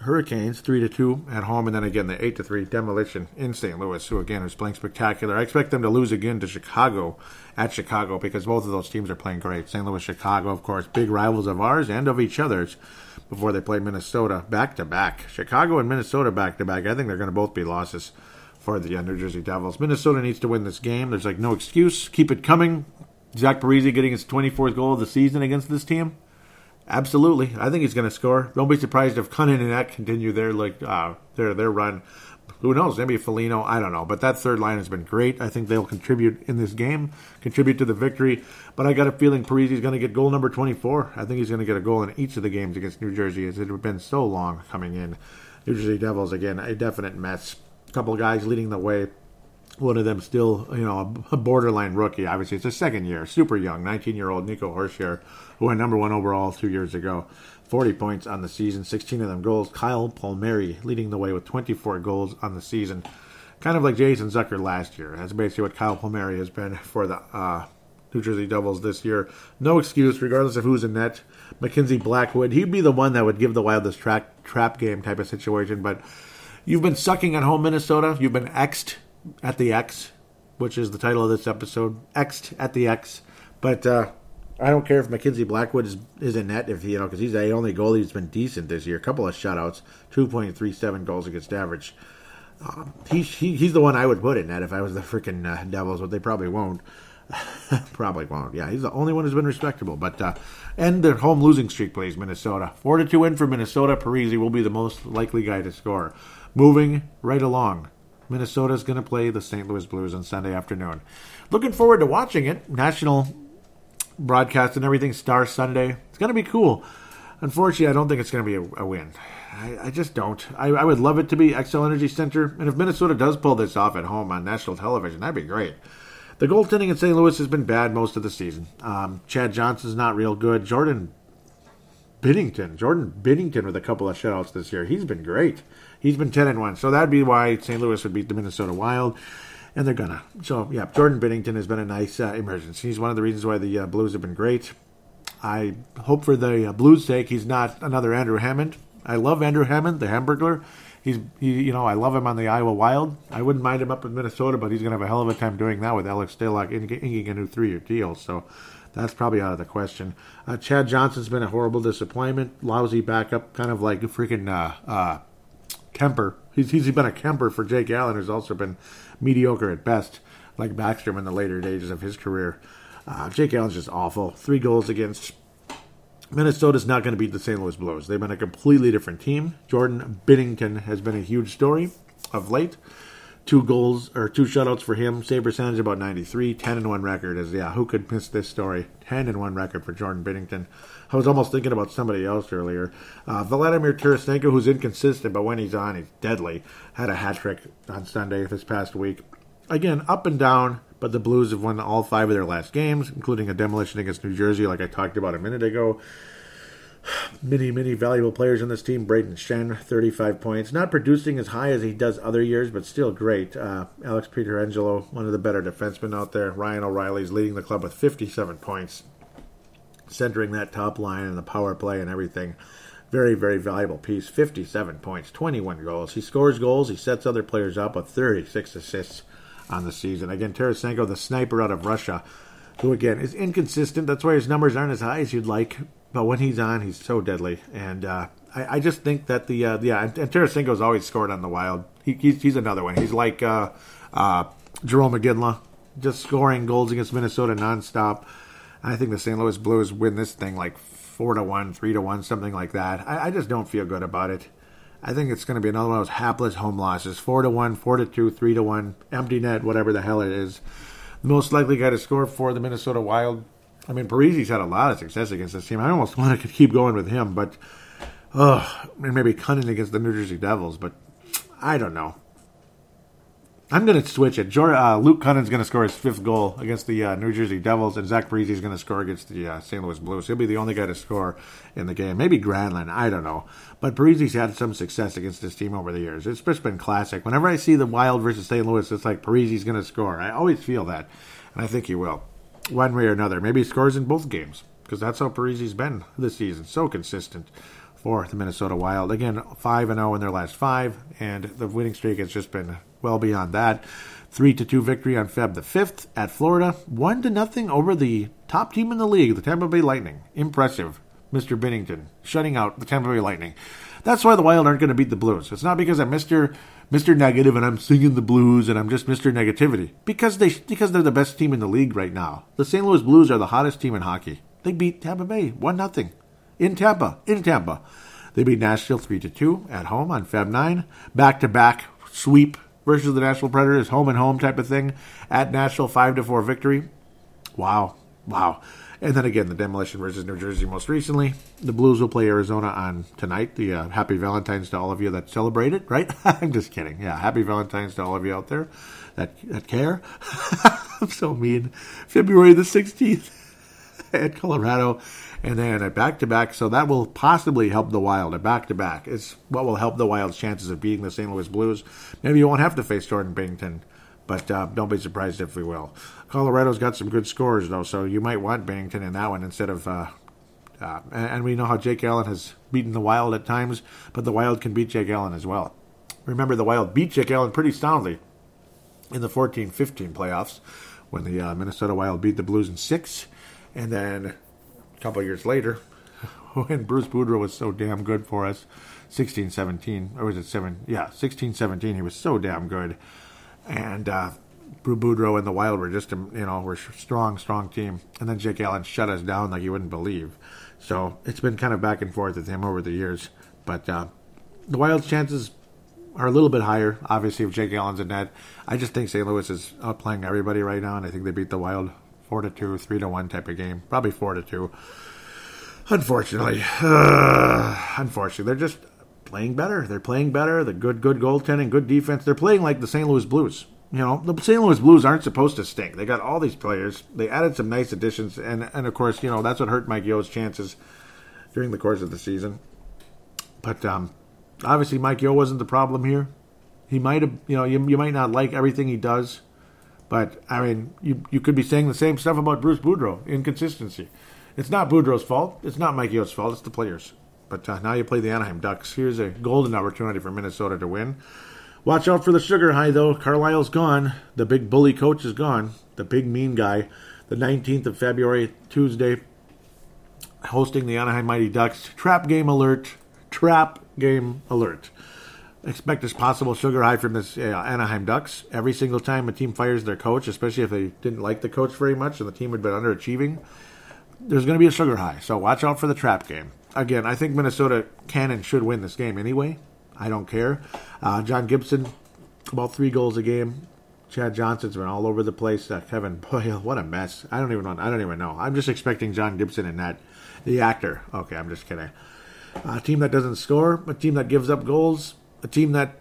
A: Hurricanes three to two at home, and then again the eight to three demolition in St. Louis, who again is playing spectacular. I expect them to lose again to Chicago at Chicago because both of those teams are playing great. St. Louis, Chicago, of course, big rivals of ours and of each other's before they play Minnesota back to back. Chicago and Minnesota back to back. I think they're going to both be losses for the uh, New Jersey Devils. Minnesota needs to win this game. There's like no excuse. Keep it coming. Zach Parise getting his 24th goal of the season against this team. Absolutely, I think he's going to score. Don't be surprised if Kunin and that continue their like uh, their their run. Who knows? Maybe Foligno. I don't know. But that third line has been great. I think they'll contribute in this game, contribute to the victory. But I got a feeling Parise is going to get goal number 24. I think he's going to get a goal in each of the games against New Jersey, as it had been so long coming in. New Jersey Devils again, a definite mess. A couple guys leading the way. One of them still, you know, a borderline rookie. Obviously, it's a second year, super young, 19 year old Nico Hischier, who went number one overall two years ago. 40 points on the season, 16 of them goals. Kyle Palmieri leading the way with 24 goals on the season. Kind of like Jason Zucker last year. That's basically what Kyle Palmieri has been for the uh, New Jersey Devils this year. No excuse, regardless of who's in net. Mackenzie Blackwood, he'd be the one that would give the Wild this trap game type of situation. But you've been sucking at home, Minnesota. You've been X'd at the X, which is the title of this episode. X'd at the X. But uh, I don't care if Mackenzie Blackwood is, is in net, if you know, because he's the only goalie who's been decent this year. A couple of shutouts, 2.37 goals against average. Um, he, he, he's the one I would put in net if I was the freaking uh, Devils, but they probably won't. probably won't. Yeah, he's the only one who's been respectable. But uh, end their home losing streak, please, Minnesota. Four to two win for Minnesota. Parise will be the most likely guy to score. Moving right along. Minnesota's going to play the St. Louis Blues on Sunday afternoon. Looking forward to watching it. National broadcast and everything Star Sunday. It's going to be cool. Unfortunately, I don't think it's going to be a, a win. I, I, just don't. I, I, would love it to be Xcel Energy Center, and if Minnesota does pull this off at home on national television, that'd be great. The goaltending in St. Louis has been bad most of the season. Um, Chad Johnson's not real good. Jordan Binnington, Jordan Binnington with a couple of shutouts this year. He's been great. He's been ten and one, so that'd be why St. Louis would beat the Minnesota Wild and they're gonna. So yeah, Jordan Binnington has been a nice uh, emergence. He's one of the reasons why the uh, Blues have been great. I hope for the uh, Blues' sake he's not another Andrew Hammond. I love Andrew Hammond, the Hamburglar. He's he, you know I love him on the Iowa Wild. I wouldn't mind him up in Minnesota, but he's gonna have a hell of a time doing that with Alex Stalock inking a new three-year deal. So that's probably out of the question. Uh, Chad Johnson's been a horrible disappointment. Lousy backup, kind of like freaking uh, uh, Kuemper. He's, he's been a Kuemper for Jake Allen, who's also been mediocre at best, like Backstrom in the later days of his career. Uh, Jake Allen's just awful. Three goals against Minnesota's not going to beat the St. Louis Blues. They've been a completely different team. Jordan Binnington has been a huge story of late. Two goals or two shutouts for him. Save percentage about 93. 10 and 1 record is, yeah, who could miss this story? 10 and 1 record for Jordan Binnington. I was almost thinking about somebody else earlier. Uh, Vladimir Tarasenko, who's inconsistent, but when he's on, he's deadly. Had a hat trick on Sunday this past week. Again, up and down, but the Blues have won all five of their last games, including a demolition against New Jersey, like I talked about a minute ago many, many valuable players on this team. Brayden Schenn, 35 points. Not producing as high as he does other years, but still great. Uh, Alex Pietrangelo, one of the better defensemen out there. Ryan O'Reilly's leading the club with 57 points, centering that top line and the power play and everything. Very, very valuable piece. 57 points, 21 goals. He scores goals. He sets other players up with 36 assists on the season. Again, Tarasenko, the sniper out of Russia, who again is inconsistent. That's why his numbers aren't as high as you'd like but when he's on, he's so deadly. And uh, I, I, just think that the uh, yeah, and, and Tarasenko's always scored on the Wild. He, he's, he's another one. He's like uh, uh, Jarome Iginla, just scoring goals against Minnesota nonstop. I think the St. Louis Blues win this thing like four to one, three to one, something like that. I, I just don't feel good about it. I think it's going to be another one of those hapless home losses: four to one, four to two, three to one, empty net, whatever the hell it is. The most likely guy to score for the Minnesota Wild I mean, Parise's had a lot of success against this team. I almost want to keep going with him, but oh, maybe Kunin against the New Jersey Devils, but I don't know. I'm going to switch it. Uh, Luke Kunin's going to score his fifth goal against the uh, New Jersey Devils, and Zach Parise's going to score against the uh, St. Louis Blues. He'll be the only guy to score in the game. Maybe Granlund, I don't know. But Parise's had some success against this team over the years. It's just been classic. Whenever I see the Wild versus St. Louis, it's like Parise's going to score. I always feel that, and I think he will one way or another. Maybe he scores in both games because that's how Parise's been this season. So consistent for the Minnesota Wild. Again, 5 and 0 in their last five, and the winning streak has just been well beyond that. 3 to 2 victory on Feb the 5th at Florida. 1 to nothing over the top team in the league, the Tampa Bay Lightning. Impressive. Mr. Binnington shutting out the Tampa Bay Lightning. That's why the Wild aren't going to beat the Blues. It's not because I'm Mr. Mr. Negative and I'm singing the blues and I'm just Mr. Negativity. Because they because they're the best team in the league right now. The St. Louis Blues are the hottest team in hockey. They beat Tampa Bay one nothing in Tampa. In Tampa. They beat Nashville 3 to 2 at home on Feb 9. Back to back sweep versus the Nashville Predators, home and home type of thing. At Nashville 5 to 4 victory. Wow. Wow. And then again, the demolition versus New Jersey most recently. The Blues will play Arizona on tonight. The uh, happy Valentine's to all of you that celebrate it, right? I'm just kidding. Yeah, happy Valentine's to all of you out there that, that care. I'm so mean. February the 16th at Colorado. And then a back to back. So that will possibly help the Wild. A back to back is what will help the Wild's chances of beating the St. Louis Blues. Maybe you won't have to face Jordan Binnington but uh, don't be surprised if we will. Colorado's got some good scores though, so you might want Binnington in that one instead of. Uh, uh, and, we know how Jake Allen has beaten the Wild at times, but the Wild can beat Jake Allen as well. Remember, the Wild beat Jake Allen pretty soundly in the 14-15 playoffs when the uh, Minnesota Wild beat the Blues in six, and then a couple years later, when Bruce Boudreau was so damn good for us, 16-17, or was it seven? Yeah, 16-17. He was so damn good and uh, Brew Boudreau and the Wild were just, you know, were strong, strong team. And then Jake Allen shut us down like you wouldn't believe. So it's been kind of back and forth with him over the years. But uh, the Wild's chances are a little bit higher, obviously, if Jake Allen's in net. I just think St. Louis is outplaying everybody right now, and I think they beat the Wild four to two, three to one type of game, probably four to two. Unfortunately, uh, unfortunately, they're just playing better. They're playing better. The good, good goaltending, good defense. They're playing like the St. Louis Blues. You know, the St. Louis Blues aren't supposed to stink. They got all these players. They added some nice additions, and and of course, you know that's what hurt Mike Yeo's chances during the course of the season. But um, obviously, Mike Yeo wasn't the problem here. He might have, you know, you, you might not like everything he does, but I mean, you you could be saying the same stuff about Bruce Boudreau. Inconsistency. It's not Boudreau's fault. It's not Mike Yeo's fault. It's the players. But uh, now you play the Anaheim Ducks. Here's a golden opportunity for Minnesota to win. Watch out for the sugar high, though. Carlyle's gone. The big bully coach is gone. The big mean guy. The 19th of February, Tuesday, hosting the Anaheim Mighty Ducks. Trap game alert. Trap game alert. Expect as possible sugar high from this uh, Anaheim Ducks. Every single time a team fires their coach, especially if they didn't like the coach very much and the team had been underachieving, there's going to be a sugar high. So watch out for the trap game again, I think Minnesota can and should win this game anyway. I don't care. Uh, John Gibson about three goals a game. Chad Johnson's been all over the place. Uh, Kevin Boyle, what a mess. I don't even know. I don't even know. I'm just expecting John Gibson in that. The actor. Okay, I'm just kidding. A team that doesn't score, a team that gives up goals, a team that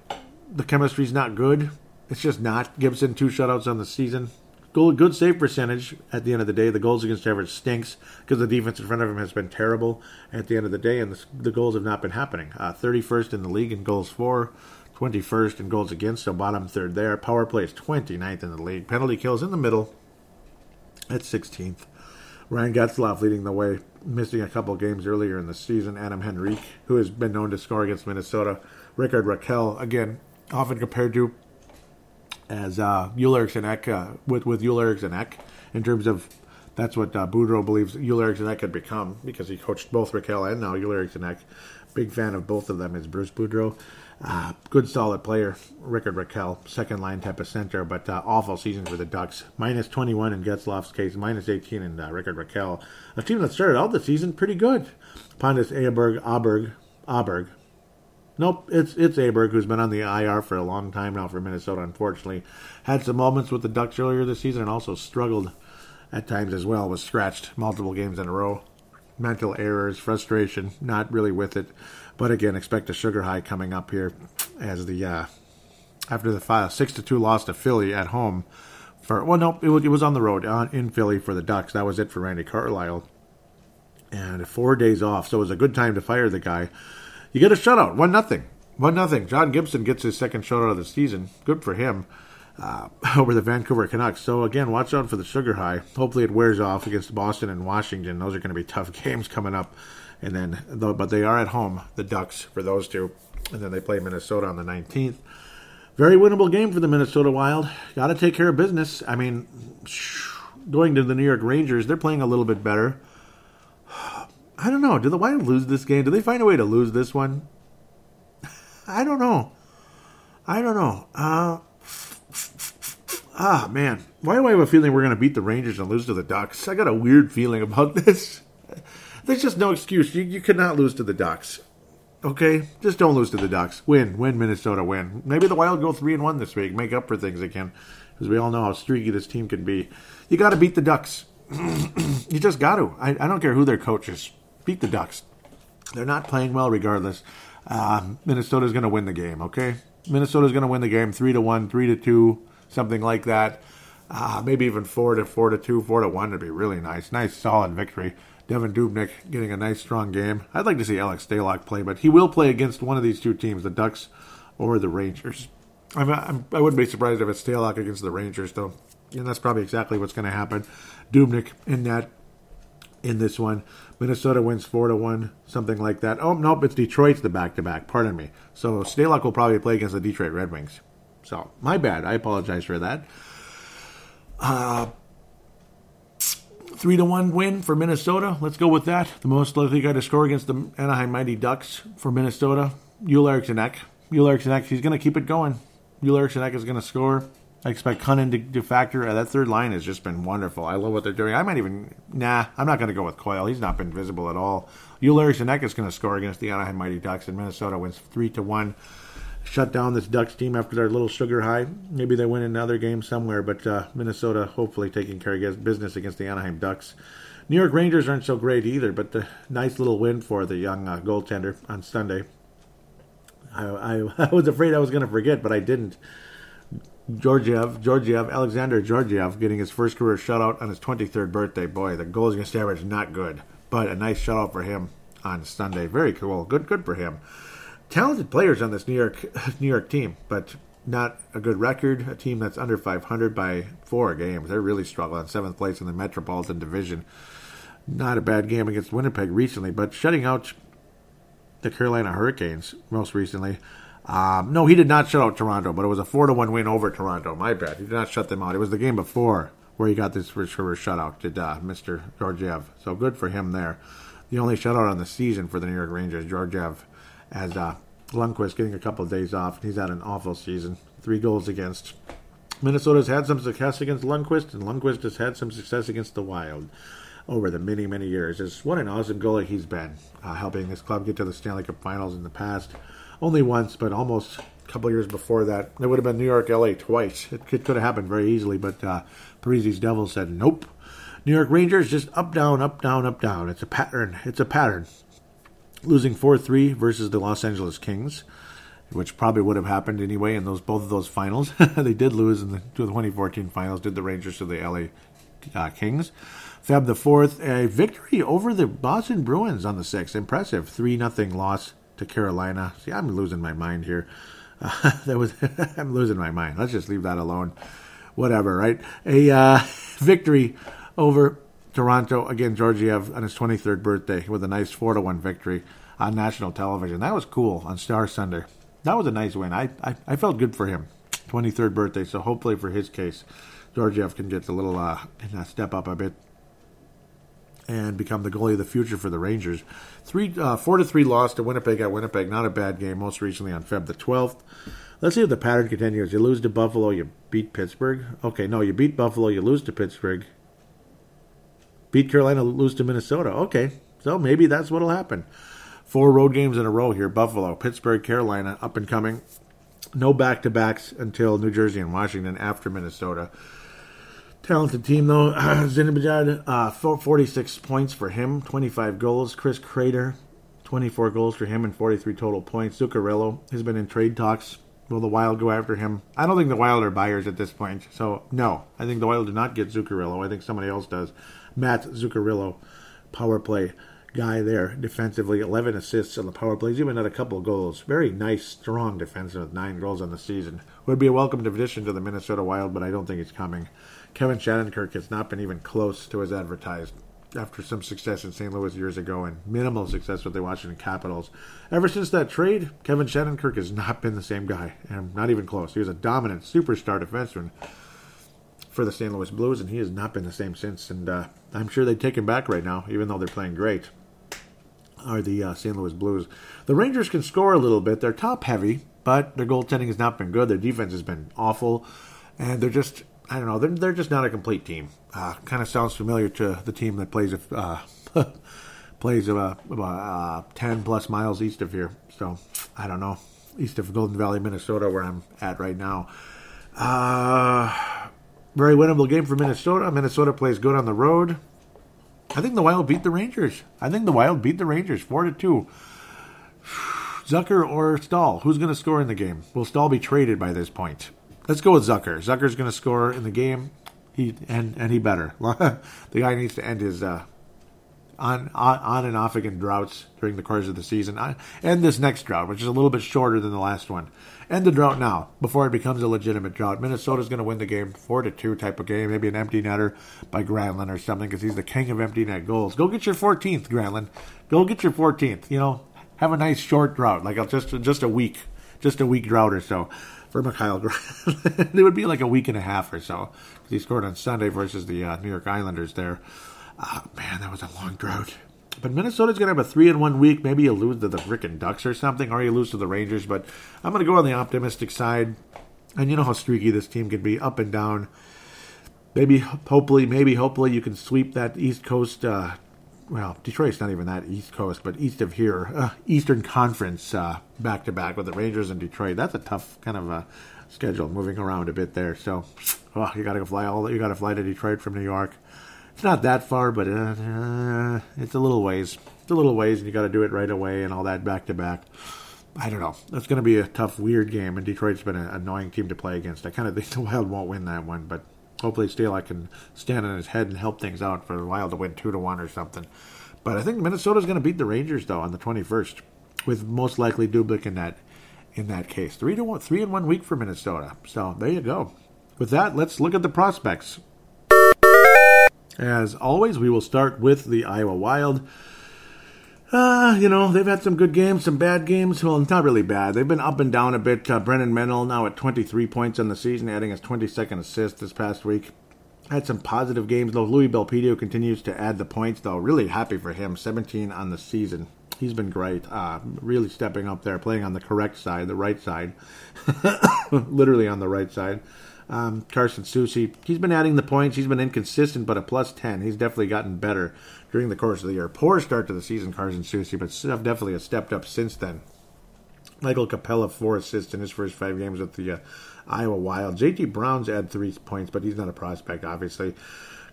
A: the chemistry's not good. It's just not. Gibson, two shutouts on the season. Goal, good save percentage at the end of the day. The goals against average stinks because the defense in front of him has been terrible at the end of the day, and the, the goals have not been happening. Uh, 31st in the league in goals for, 21st in goals against, so bottom third there. Power play is 29th in the league. Penalty kills in the middle at 16th. Ryan Getzlaf leading the way, missing a couple games earlier in the season. Adam Henrique, who has been known to score against Minnesota. Rickard Rakell, again, often compared to as uh, Joel Eriksson uh, with, with Joel Eriksson in terms of that's what uh, Boudreau believes Joel Eriksson Ek could become because he coached both Rakell and now Joel Eriksson Ek. Big fan of both of them is Bruce Boudreau. Uh, good, solid player, Rickard Rakell, second line type of center, but uh, awful season for the Ducks. Minus 21 in Getzlaf's case, minus 18 in uh, Rickard Rakell. A team that started out the season pretty good. Pontus Aberg, Aberg, Aberg. Nope, it's it's Aberg who's been on the IR for a long time now for Minnesota. Unfortunately, had some moments with the Ducks earlier this season and also struggled at times as well. Was scratched multiple games in a row. Mental errors, frustration, not really with it. But again, expect a sugar high coming up here as the uh, after the five, six to two loss to Philly at home. For well, no, it was, it was on the road on, in Philly for the Ducks. That was it for Randy Carlyle, and four days off. So it was a good time to fire the guy. You get a shutout, one nothing, one nothing. John Gibson gets his second shutout of the season. Good for him. Uh, over the Vancouver Canucks. So again, watch out for the sugar high. Hopefully, it wears off against Boston and Washington. Those are going to be tough games coming up and then but they are at home, the Ducks for those two, and then they play Minnesota on the 19th. Very winnable game for the Minnesota Wild. Got to take care of business. I mean, going to the New York Rangers, they're playing a little bit better. I don't know. Do the Wild lose this game? Do they find a way to lose this one? I don't know. I don't know. Uh, ah, man. Why do I have a feeling we're going to beat the Rangers and lose to the Ducks? I got a weird feeling about this. There's just no excuse. You, you could not lose to the Ducks. Okay, just don't lose to the Ducks. Win, win, Minnesota, win. Maybe the Wild go three and one this week, make up for things again, because we all know how streaky this team can be. You got to beat the Ducks. you just got to. I, I, don't care who their coach is. Beat the Ducks. They're not playing well, regardless. Uh, Minnesota's going to win the game. Okay, Minnesota's going to win the game three to one, three to two, something like that. Uh, maybe even four to four to two, four to one would be really nice. Nice, solid victory. Devin Dubnyk getting a nice, strong game. I'd like to see Alex Stalock play, but he will play against one of these two teams, the Ducks or the Rangers. I'm, I'm, I would not be surprised if it's Stalock against the Rangers, though. And that's probably exactly what's going to happen. Dubnyk in that in this one. Minnesota wins four to one, something like that. Oh nope, it's Detroit's the back to back. Pardon me. So Stalock will probably play against the Detroit Red Wings. So my bad. I apologize for that. Uh, Three to one win for Minnesota. Let's go with that. The most likely guy to score against the Anaheim Mighty Ducks for Minnesota, Joel Eriksson Ek. Joel Eriksson Ek, he's going to keep it going. Joel Eriksson Ek is going to score. I expect Kunin to, to factor. Uh, that third line has just been wonderful. I love what they're doing. I might even nah. I'm not going to go with Coyle. He's not been visible at all. Joel Eriksson Ek is going to score against the Anaheim Mighty Ducks, and Minnesota wins three to one shut down this Ducks team after their little sugar high. Maybe they win another game somewhere, but uh, Minnesota hopefully taking care of business against the Anaheim Ducks. New York Rangers aren't so great either, but the nice little win for the young uh, goaltender on Sunday. I, I, I was afraid I was going to forget, but I didn't. Georgiev, Georgiev, Alexander Georgiev getting his first career shutout on his 23rd birthday. Boy, the goals against average not good, but a nice shutout for him on Sunday. Very cool. Good, good for him talented players on this New York New York team, but not a good record. A team that's under 500 by four games. They're really struggling. Seventh place in the Metropolitan Division. Not a bad game against Winnipeg recently, but shutting out the Carolina Hurricanes most recently. Um, no, he did not shut out Toronto, but it was a four to one win over Toronto. My bad. He did not shut them out. It was the game before where he got this first shutout. Did uh, Mr. Georgiev? So good for him there. The only shutout on the season for the New York Rangers. Georgiev as uh, Lundqvist getting a couple of days off. He's had an awful season. Three goals against. Minnesota's had some success against Lundqvist, and Lundqvist has had some success against the Wild. over the many, many years. It's what an awesome goalie he's been, uh, helping this club get to the Stanley Cup Finals in the past. Only once, but almost a couple years before that. It would have been New York, LA twice. It could, could have happened very easily, but uh, Parise's Devils said nope. New York Rangers just up, down, up, down, up, down. It's a pattern. It's a pattern. Losing 4 3 versus the Los Angeles Kings which probably would have happened anyway in those both of those finals. they did lose in the 2014 finals. Did the Rangers to the LA uh, Kings? Feb the fourth, a victory over the Boston Bruins on the sixth. Impressive, three nothing loss to Carolina. See, I'm losing my mind here. Uh, that was I'm losing my mind. Let's just leave that alone. Whatever, right? A uh, victory over Toronto again. Georgiev on his 23rd birthday with a nice four to one victory on national television. That was cool on Star Sunday that was a nice win. I, I, I felt good for him. 23rd birthday, so hopefully for his case, Georgiev can get a little uh, uh, step up a bit and become the goalie of the future for the Rangers. Three, uh, four to three loss to Winnipeg at Winnipeg. Not a bad game. Most recently on Feb the 12th. Let's see if the pattern continues. You lose to Buffalo, you beat Pittsburgh. Okay, no, you beat Buffalo, you lose to Pittsburgh. Beat Carolina, lose to Minnesota. Okay, so maybe that's what'll happen. Four road games in a row here Buffalo, Pittsburgh, Carolina, up and coming. No back to backs until New Jersey and Washington after Minnesota. Talented team, though. Zibanejad, uh, 46 points for him, 25 goals. Chris Kreider, 24 goals for him and 43 total points. Zuccarello has been in trade talks. Will the Wild go after him? I don't think the Wild are buyers at this point. So, no. I think the Wild do not get Zuccarello. I think somebody else does. Matt Zuccarello, power play guy there defensively. 11 assists on the power plays, even had a couple of goals. Very nice, strong defensive with nine goals on the season. Would be a welcome addition to the Minnesota Wild, but I don't think it's coming. Kevin Shattenkirk has not been even close to as advertised after some success in St. Louis years ago and minimal success with the Washington Capitals. Ever since that trade, Kevin Shattenkirk has not been the same guy, and not even close. He was a dominant superstar defenseman for the St. Louis Blues, and he has not been the same since. And uh, I'm sure they'd take him back right now, even though they're playing great are the uh, St. Louis Blues. The Rangers can score a little bit. They're top heavy, but their goaltending has not been good. Their defense has been awful, and they're just I don't know. They're, they're just not a complete team. Uh, kind of sounds familiar to the team that plays uh, plays about, about uh, ten plus miles east of here. So I don't know, east of Golden Valley, Minnesota, where I'm at right now. Uh, very winnable game for Minnesota. Minnesota plays good on the road. I think the Wild beat the Rangers. I think the Wild beat the Rangers four to two. Zucker or Staal? Who's going to score in the game? Will Staal be traded by this point? Let's go with Zucker. Zucker's going to score in the game. He and and he better. the guy needs to end his uh, on, on on and off again droughts during the course of the season. And this next drought, which is a little bit shorter than the last one. End the drought now before it becomes a legitimate drought. Minnesota's going to win the game four to two type of game, maybe an empty netter by Granlund or something because he's the king of empty net goals. Go get your 14th, Granlund. Go get your 14th. You know, have a nice short drought, like just just a week, just a week drought or so for Granlund. it would be like a week and a half or so because he scored on Sunday versus the uh, New York Islanders there. Oh, man, that was a long drought. But Minnesota's going to have a three in one week. Maybe you lose to the frickin' Ducks or something, or you lose to the Rangers. But I'm going to go on the optimistic side. And you know how streaky this team can be, up and down. Maybe, hopefully, maybe, hopefully, you can sweep that East Coast. Uh, well, Detroit's not even that East Coast, but east of here, uh, Eastern Conference back to back with the Rangers and Detroit. That's a tough kind of schedule, moving around a bit there. So, oh, you got to fly all. You got to fly to Detroit from New York. It's not that far, but uh, uh, it's a little ways. It's a little ways, and you got to do it right away and all that back to back. I don't know. It's going to be a tough, weird game, and Detroit's been an annoying team to play against. I kind of think the Wild won't win that one, but hopefully Steel can stand on his head and help things out for the Wild to win two to one or something. But I think Minnesota's going to beat the Rangers though on the twenty first, with most likely Dubnyk in that in that case. Three to one, three in one week for Minnesota. So there you go. With that, let's look at the prospects. As always, we will start with the Iowa Wild. Uh, you know, they've had some good games, some bad games. Well, not really bad. They've been up and down a bit. Uh, Brennan Menell now at 23 points on the season, adding his 22nd assist this past week. Had some positive games, though. Louis Belpedio continues to add the points, though. Really happy for him. 17 on the season. He's been great. Uh, really stepping up there, playing on the correct side, the right side. Literally on the right side Um, Carson Soucy, he's been adding the points. He's been inconsistent, but a plus 10. He's definitely gotten better during the course of the year. Poor start to the season, Carson Soucy, but definitely has stepped up since then. Michael Capella, four assists in his first five games with the uh, Iowa Wild. JT Brown's had three points, but he's not a prospect, obviously.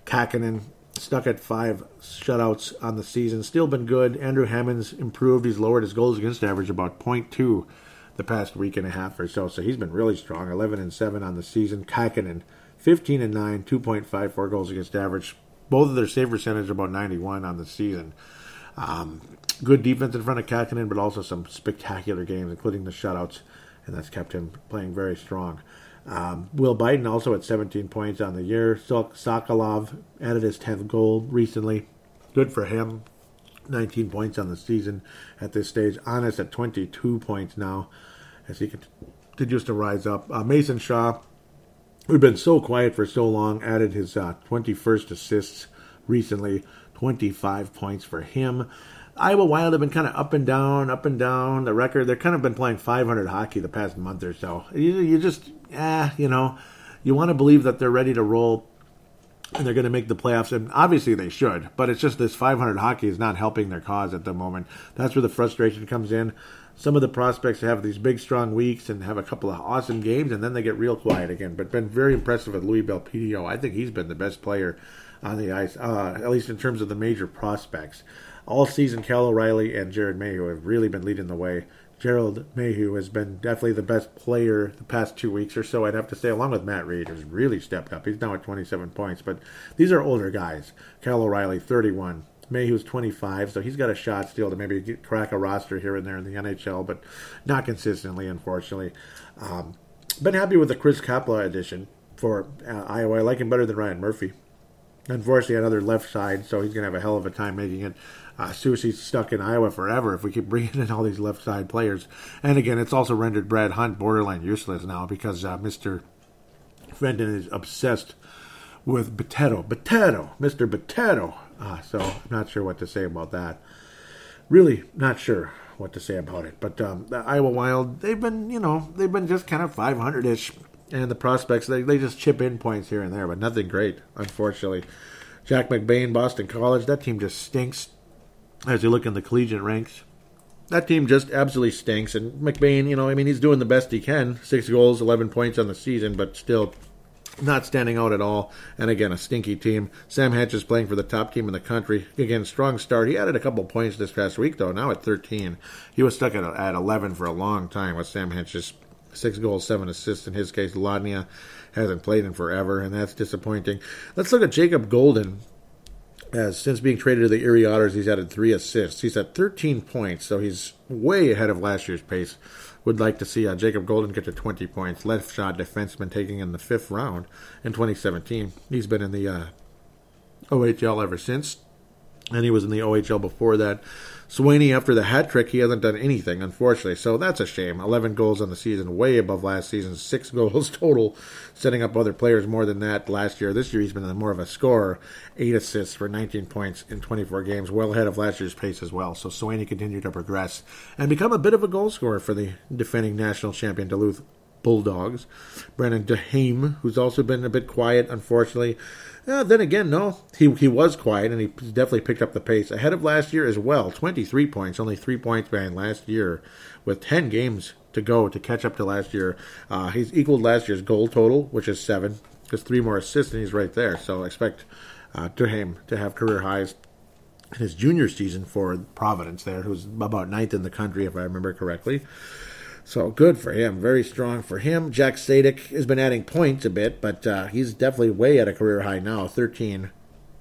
A: Kahkonen stuck at five shutouts on the season. Still been good. Andrew Hammond's improved. He's lowered his goals against average about 0.2 the past week and a half or so. So he's been really strong. 11 and 7 on the season. Kahkonen, 15 and 9, 2.54 goals against average. Both of their save percentage about 91 on the season. Um, good defense in front of Kahkonen, but also some spectacular games, including the shutouts, and that's kept him playing very strong. Um, Will Bitten also at 17 points on the year. Sokolov added his 10th goal recently. Good for him. 19 points on the season at this stage. Anas at 22 points now as he continues to rise up. Uh, Mason Shaw, who'd been so quiet for so long, added his uh, 21st assists recently. 25 points for him. Iowa Wild have been kind of up and down, up and down. The record, they've kind of been playing 500 hockey the past month or so. You, you just, eh, you know, you want to believe that they're ready to roll and they're going to make the playoffs, and obviously they should. But it's just this 500 hockey is not helping their cause at the moment. That's where the frustration comes in. Some of the prospects have these big, strong weeks and have a couple of awesome games, and then they get real quiet again. But been very impressive with Louis Belpedio. I think he's been the best player on the ice, uh, at least in terms of the major prospects. All season, Cal O'Reilly and Jared Mayhew have really been leading the way. Gerald Mayhew has been definitely the best player the past two weeks or so, I'd have to say, along with Matt Read, who's really stepped up. He's now at 27 points, but these are older guys. Cal O'Reilly, 31. Mayhew's 25, so he's got a shot still to maybe get, crack a roster here and there in the NHL, but not consistently, unfortunately. Um, been happy with the Chris Kapla addition for uh, Iowa. I like him better than Ryan Murphy. Unfortunately, another left side, so he's going to have a hell of a time making it. Uh, Soucy's stuck in Iowa forever if we keep bringing in all these left side players. And again, it's also rendered Brad Hunt borderline useless now because uh, Mr. Fenton is obsessed with Potato. Potato! Mr. Potato! Uh, so I'm not sure what to say about that. Really not sure what to say about it. But um, the Iowa Wild, they've been, you know, they've been just kind of 500 ish. And the prospects, they, they just chip in points here and there, but nothing great, unfortunately. Jack McBain, Boston College, that team just stinks as you look in the collegiate ranks. That team just absolutely stinks. And McBain, you know, I mean, he's doing the best he can. Six goals, 11 points on the season, but still not standing out at all. And again, a stinky team. Sam Hatch is playing for the top team in the country. Again, strong start. He added a couple points this past week, though. Now at 13. He was stuck at, at 11 for a long time with Sam Hatch's six goals, seven assists. In his case, Lodnia hasn't played in forever, and that's disappointing. Let's look at Jacob Golden. As since being traded to the Erie Otters, he's added three assists. He's at 13 points, so he's way ahead of last year's pace. Would like to see uh, Jacob Golden get to 20 points. Left shot defenseman taking in the fifth round in 2017. He's been in the uh, OHL ever since, and he was in the OHL before that. Swaney, after the hat trick, he hasn't done anything, unfortunately. So that's a shame. 11 goals on the season, way above last season. Six goals total, setting up other players more than that last year. This year, he's been more of a scorer. Eight assists for 19 points in 24 games, well ahead of last year's pace as well. So Swaney continued to progress and become a bit of a goal scorer for the defending national champion Duluth Bulldogs. Brandon Duhaime, who's also been a bit quiet, unfortunately. Uh, then again, no, he he was quiet and he definitely picked up the pace ahead of last year as well. Twenty three points, only three points behind last year, with ten games to go to catch up to last year. Uh, he's equaled last year's goal total, which is seven. Just three more assists and he's right there. So expect uh, Duhaime to have career highs in his junior season for Providence. There, who's about ninth in the country, if I remember correctly. So good for him. Very strong for him. Jack Sadek has been adding points a bit, but uh, he's definitely way at a career high now. 13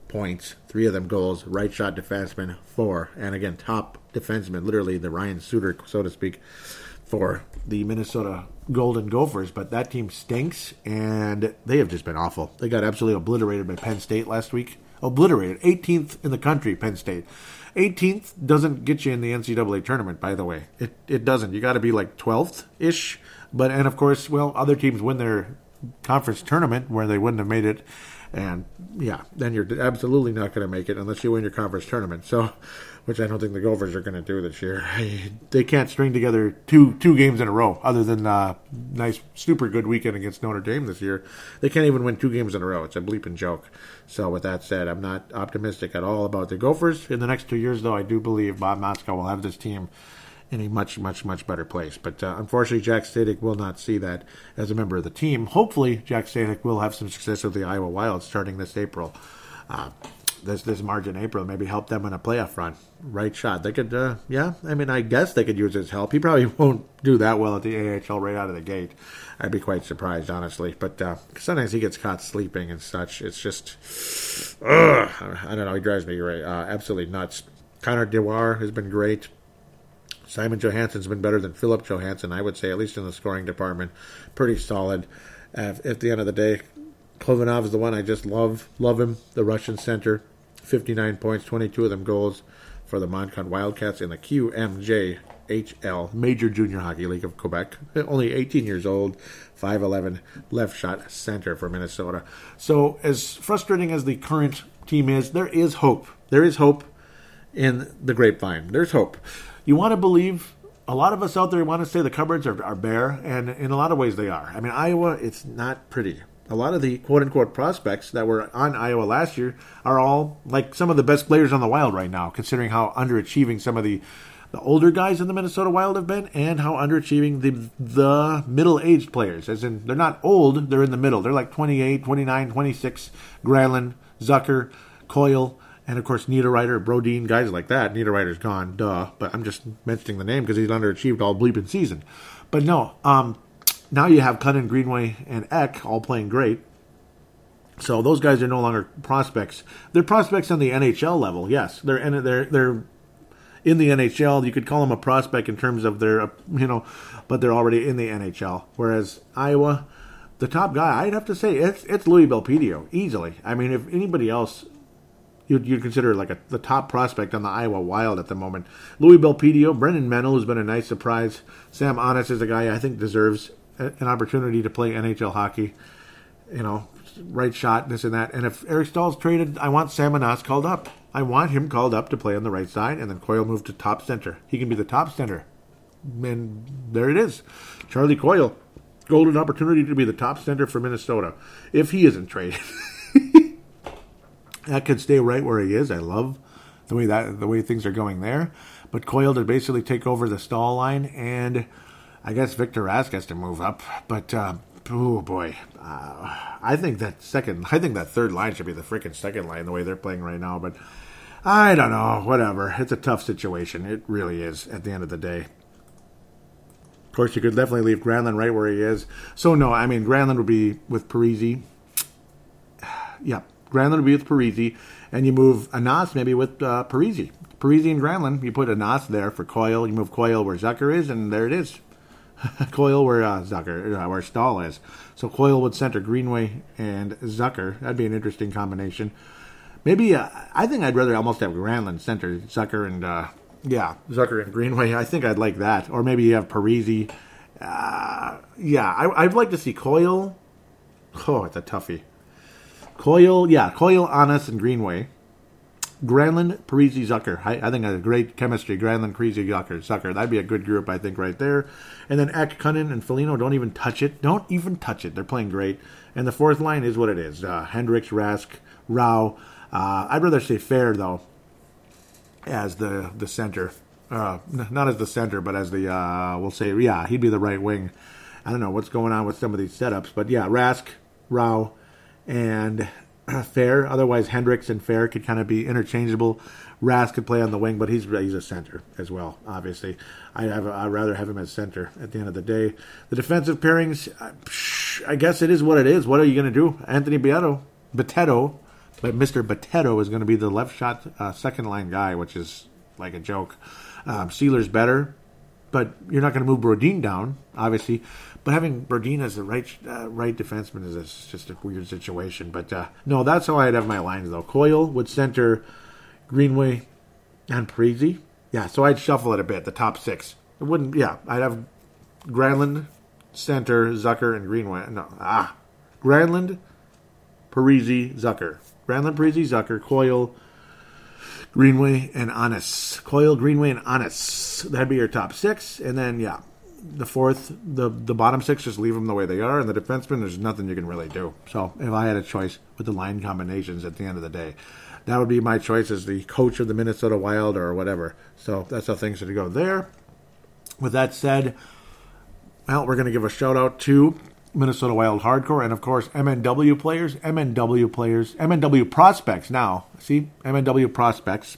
A: points, three of them goals. Right shot defenseman, four. And again, top defenseman, literally the Ryan Suter, so to speak, for the Minnesota Golden Gophers. But that team stinks, and they have just been awful. They got absolutely obliterated by Penn State last week. Obliterated. 18th in the country, Penn State. 18th doesn't get you in the NCAA tournament, by the way. It it doesn't. You got to be like 12th ish. But and of course, well, other teams win their conference tournament where they wouldn't have made it And yeah, then you're absolutely not going to make it unless you win your conference tournament. So, which I don't think the Gophers are going to do this year. They can't string together two two games in a row, other than uh, nice, super good weekend against Notre Dame this year. They can't even win two games in a row. It's a bleeping joke. So, with that said, I'm not optimistic at all about the Gophers in the next two years. Though I do believe Bob Motzko will have this team in a much, much, much better place. But uh, unfortunately, Jack Static will not see that as a member of the team. Hopefully, Jack Static will have some success with the Iowa Wild starting this April. Uh, this this March and April maybe help them in a playoff run. Right shot. They could, uh, yeah. I mean, I guess they could use his help. He probably won't do that well at the AHL right out of the gate. I'd be quite surprised, honestly. But uh, sometimes he gets caught sleeping and such. It's just, ugh, I don't know. He drives me uh, absolutely nuts. Connor Dewar has been great. Simon Johansson's been better than Filip Johansson, I would say, at least in the scoring department. Pretty solid. Uh, at the end of the day, Khovanov is the one I just love. Love him, the Russian center. 59 points, 22 of them goals for the Moncton Wildcats in the QMJHL, Major Junior Hockey League of Quebec. Only 18 years old, 5'11, left shot center for Minnesota. So, as frustrating as the current team is, there is hope. There is hope in the grapevine. There's hope you want to believe a lot of us out there want to say the cupboards are, are bare, and in a lot of ways they are. I mean, Iowa, it's not pretty. A lot of the quote unquote prospects that were on Iowa last year are all like some of the best players on the Wild right now, considering how underachieving some of the the older guys in the Minnesota Wild have been, and how underachieving the the middle aged players. As in, they're not old; they're in the middle. They're like 28, 29, 26. Granlund, Zucker, Coyle, and of course Niederreiter, Brodin, guys like that. Niederreiter's gone, duh. But I'm just mentioning the name because he's underachieved all bleeping season. But no, um, now you have Kunin, Greenway, and Ek all playing great. So those guys are no longer prospects. They're prospects on the NHL level. Yes, they're in, they're they're in the NHL. You could call them a prospect in terms of their you know, but they're already in the NHL. Whereas Iowa, the top guy, I'd have to say it's it's Louis Belpedio easily. I mean, if anybody else you'd, you'd consider like a, the top prospect on the Iowa Wild at the moment. Louis Belpedio, Brennan Menell, who's been a nice surprise. Sam Anas is a guy I think deserves an opportunity to play NHL hockey. You know, right shot, this and that. And if Eric Staal's traded, I want Sam Anas called up. I want him called up to play on the right side, and then Coyle moved to top center. He can be the top center. And there it is. Charlie Coyle, golden opportunity to be the top center for Minnesota if he isn't traded. That could stay right where he is. I love the way that the way things are going there. But Coyle to basically take over the Staal line, and I guess Victor Rask has to move up. But uh, oh boy, uh, I think that second, I think that third line should be the freaking second line the way they're playing right now. But I don't know. Whatever. It's a tough situation. It really is. At the end of the day. Of course, you could definitely leave Granlund right where he is. So no, I mean Granlund would be with Parise. yeah, Granlund would be with Parise, and you move Anas maybe with uh, Parise. Parise and Granlund, you put Anas there for Coyle. You move Coyle where Zucker is, and there it is. Coyle where uh, Zucker, uh, where Staal is. So Coyle would center Greenway and Zucker. That'd be an interesting combination. Maybe uh, I think I'd rather almost have Granlund center Zucker and uh, yeah Zucker and Greenway. I think I'd like that, or maybe you have Parise. Uh, yeah, I, I'd like to see Coyle. Oh, it's a toughie. Coyle, yeah, Coyle, Anas, and Greenway. Granlund, Parise, Zucker. I, I think a great chemistry. Granlund, Parise, Zucker, Zucker. That'd be a good group, I think, right there. And then Ek, Kunin, and Foligno, don't even touch it. Don't even touch it. They're playing great. And the fourth line is what it is. Uh, Hendricks, Rask, Rau. Uh, I'd rather say Fehr though, as the, the center. Uh, not as the center, but as the, uh, we'll say, yeah, he'd be the right wing. I don't know what's going on with some of these setups. But yeah, Rask, Rau, and Fehr. Otherwise, Hendricks and Fehr could kind of be interchangeable. Rask could play on the wing, but he's he's a center as well. Obviously, I have I'd rather have him as center at the end of the day. The defensive pairings, I guess it is what it is. What are you going to do? Anthony Beato, Bitetto, but Mr. Bitetto is going to be the left shot uh, second line guy, which is like a joke. Um, Seeler's better, but you're not going to move Brodin down, obviously. But having Brodin as the right uh, right defenseman is a, just a weird situation. But uh, no, that's how I'd have my lines though. Coyle would center Greenway and Parise. Yeah, so I'd shuffle it a bit. The top six. It wouldn't. Yeah, I'd have Granlund, center, Zucker, and Greenway. No, ah, Granlund, Parise, Zucker. Granlund, Parise, Zucker, Coyle, Greenway, and Anas. Coyle, Greenway, and Anas. That'd be your top six. And then, yeah, the fourth, the the bottom six, just leave them the way they are. And the defenseman, there's nothing you can really do. So if I had a choice with the line combinations at the end of the day, that would be my choice as the coach of the Minnesota Wild or whatever. So that's how things are to go there. With that said, well, we're going to give a shout out to Minnesota Wild Hardcore and, of course, MNW players, MNW players, MNW prospects now. See, MNW prospects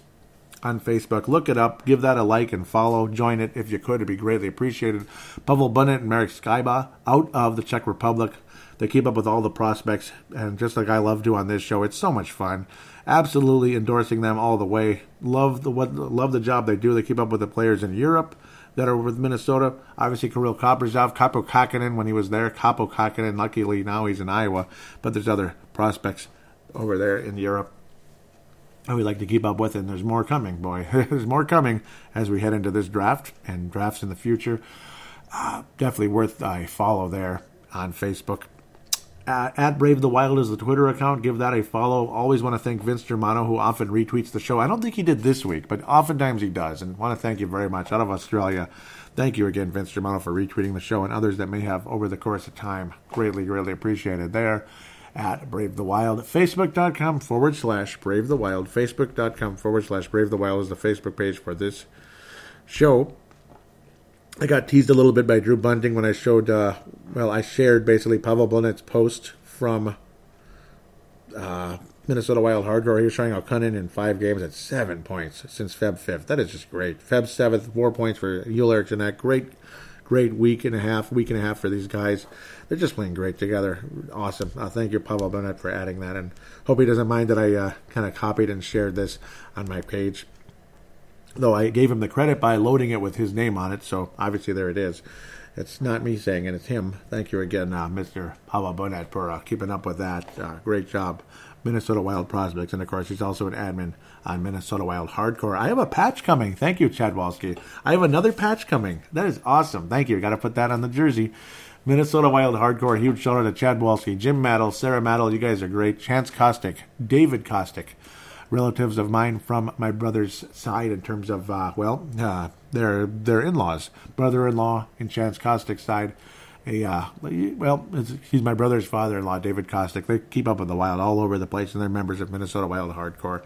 A: on Facebook. Look it up, give that a like and follow. Join it if you could, it'd be greatly appreciated. Pavel Bunet and Marek Skyba out of the Czech Republic. They keep up with all the prospects, and just like I love to on this show, it's so much fun. Absolutely endorsing them all the way. Love the what, love the job they do. They keep up with the players in Europe that are with Minnesota. Obviously, Kirill Kaprizov, Kaapo Kahkonen when he was there. Kaapo Kahkonen, luckily now he's in Iowa, but there's other prospects over there in Europe. And we like to keep up with, and there's more coming, boy. there's more coming as we head into this draft and drafts in the future. Uh, definitely worth a follow there on Facebook. Uh, at Brave the Wild is the Twitter account. Give that a follow. Always want to thank Vince Germano, who often retweets the show. I don't think he did this week, but oftentimes he does. And want to thank you very much out of Australia. Thank you again, Vince Germano, for retweeting the show and others that may have over the course of time. Greatly, greatly appreciated there at Brave the Wild. Facebook.com forward slash Brave the Wild. Facebook.com forward slash Brave the Wild is the Facebook page for this show. I got teased a little bit by Drew Bunting when I showed, uh, well, I shared basically Pavel Bunet's post from uh, Minnesota Wild Hardcore. He was showing how Kunin in five games at seven points since Feb 5th. That is just great. Feb 7th, four points for Joel Eriksson. That great, great week and a half, week and a half for these guys. They're just playing great together. Awesome. Uh, thank you, Pavel Bunet, for adding that. And hope he doesn't mind that I uh, kind of copied and shared this on my page though I gave him the credit by loading it with his name on it, so obviously there it is. It's not me saying it, it's him. Thank you again, uh, Mr. Pavel Bunet, for uh, keeping up with that. Uh, great job. Minnesota Wild Prospects, and of course, he's also an admin on Minnesota Wild Hardcore. I have a patch coming. Thank you, Chad Walski. I have another patch coming. That is awesome. Thank you. Got to put that on the jersey. Minnesota Wild Hardcore. Huge shout out to Chad Walski, Jim Maddle, Sarah Maddle. You guys are great. Chance Kostick, David Kostick, relatives of mine from my brother's side in terms of uh, well, uh, their their in-laws, brother-in-law in Chance Kostick's side. A uh, well, he's my brother's father-in-law, David Kostick. They keep up with the Wild all over the place, and they're members of Minnesota Wild Hardcore.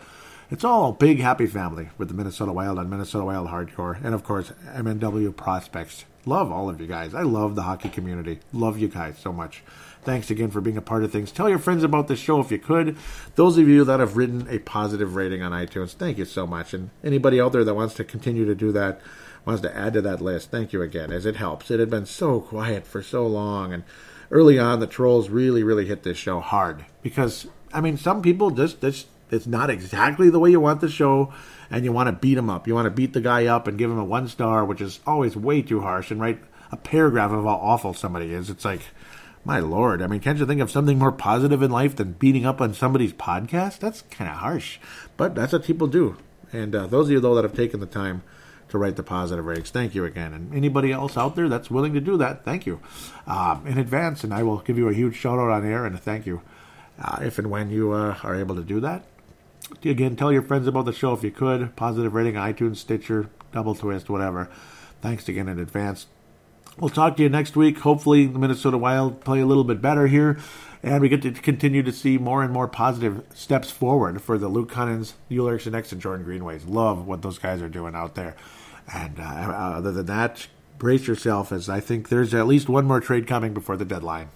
A: It's all big happy family with the Minnesota Wild and Minnesota Wild Hardcore, and of course MNW Prospects. Love all of you guys. I love the hockey community. Love you guys so much. Thanks again for being a part of things. Tell your friends about the show if you could. Those of you that have written a positive rating on iTunes, thank you so much. And anybody out there that wants to continue to do that, wants to add to that list, thank you again, as it helps. It had been so quiet for so long. And early on, the trolls really, really hit this show hard. Because, I mean, some people just, just it's not exactly the way you want the show and you want to beat him up. You want to beat the guy up and give him a one star, which is always way too harsh, and write a paragraph of how awful somebody is. It's like, my lord, I mean, can't you think of something more positive in life than beating up on somebody's podcast? That's kind of harsh, but that's what people do. And uh, those of you, though, that have taken the time to write the positive ratings, thank you again. And anybody else out there that's willing to do that, thank you um, in advance. And I will give you a huge shout out on air and a thank you uh, if and when you uh, are able to do that. Again, tell your friends about the show if you could. Positive rating, iTunes, Stitcher, Double Twist, whatever. Thanks again in advance. We'll talk to you next week. Hopefully, the Minnesota Wild play a little bit better here, and we get to continue to see more and more positive steps forward for the Luke Kunins, Joel Eriksson Eks, and Jordan Greenways. Love what those guys are doing out there. And uh, other than that, brace yourself as I think there's at least one more trade coming before the deadline.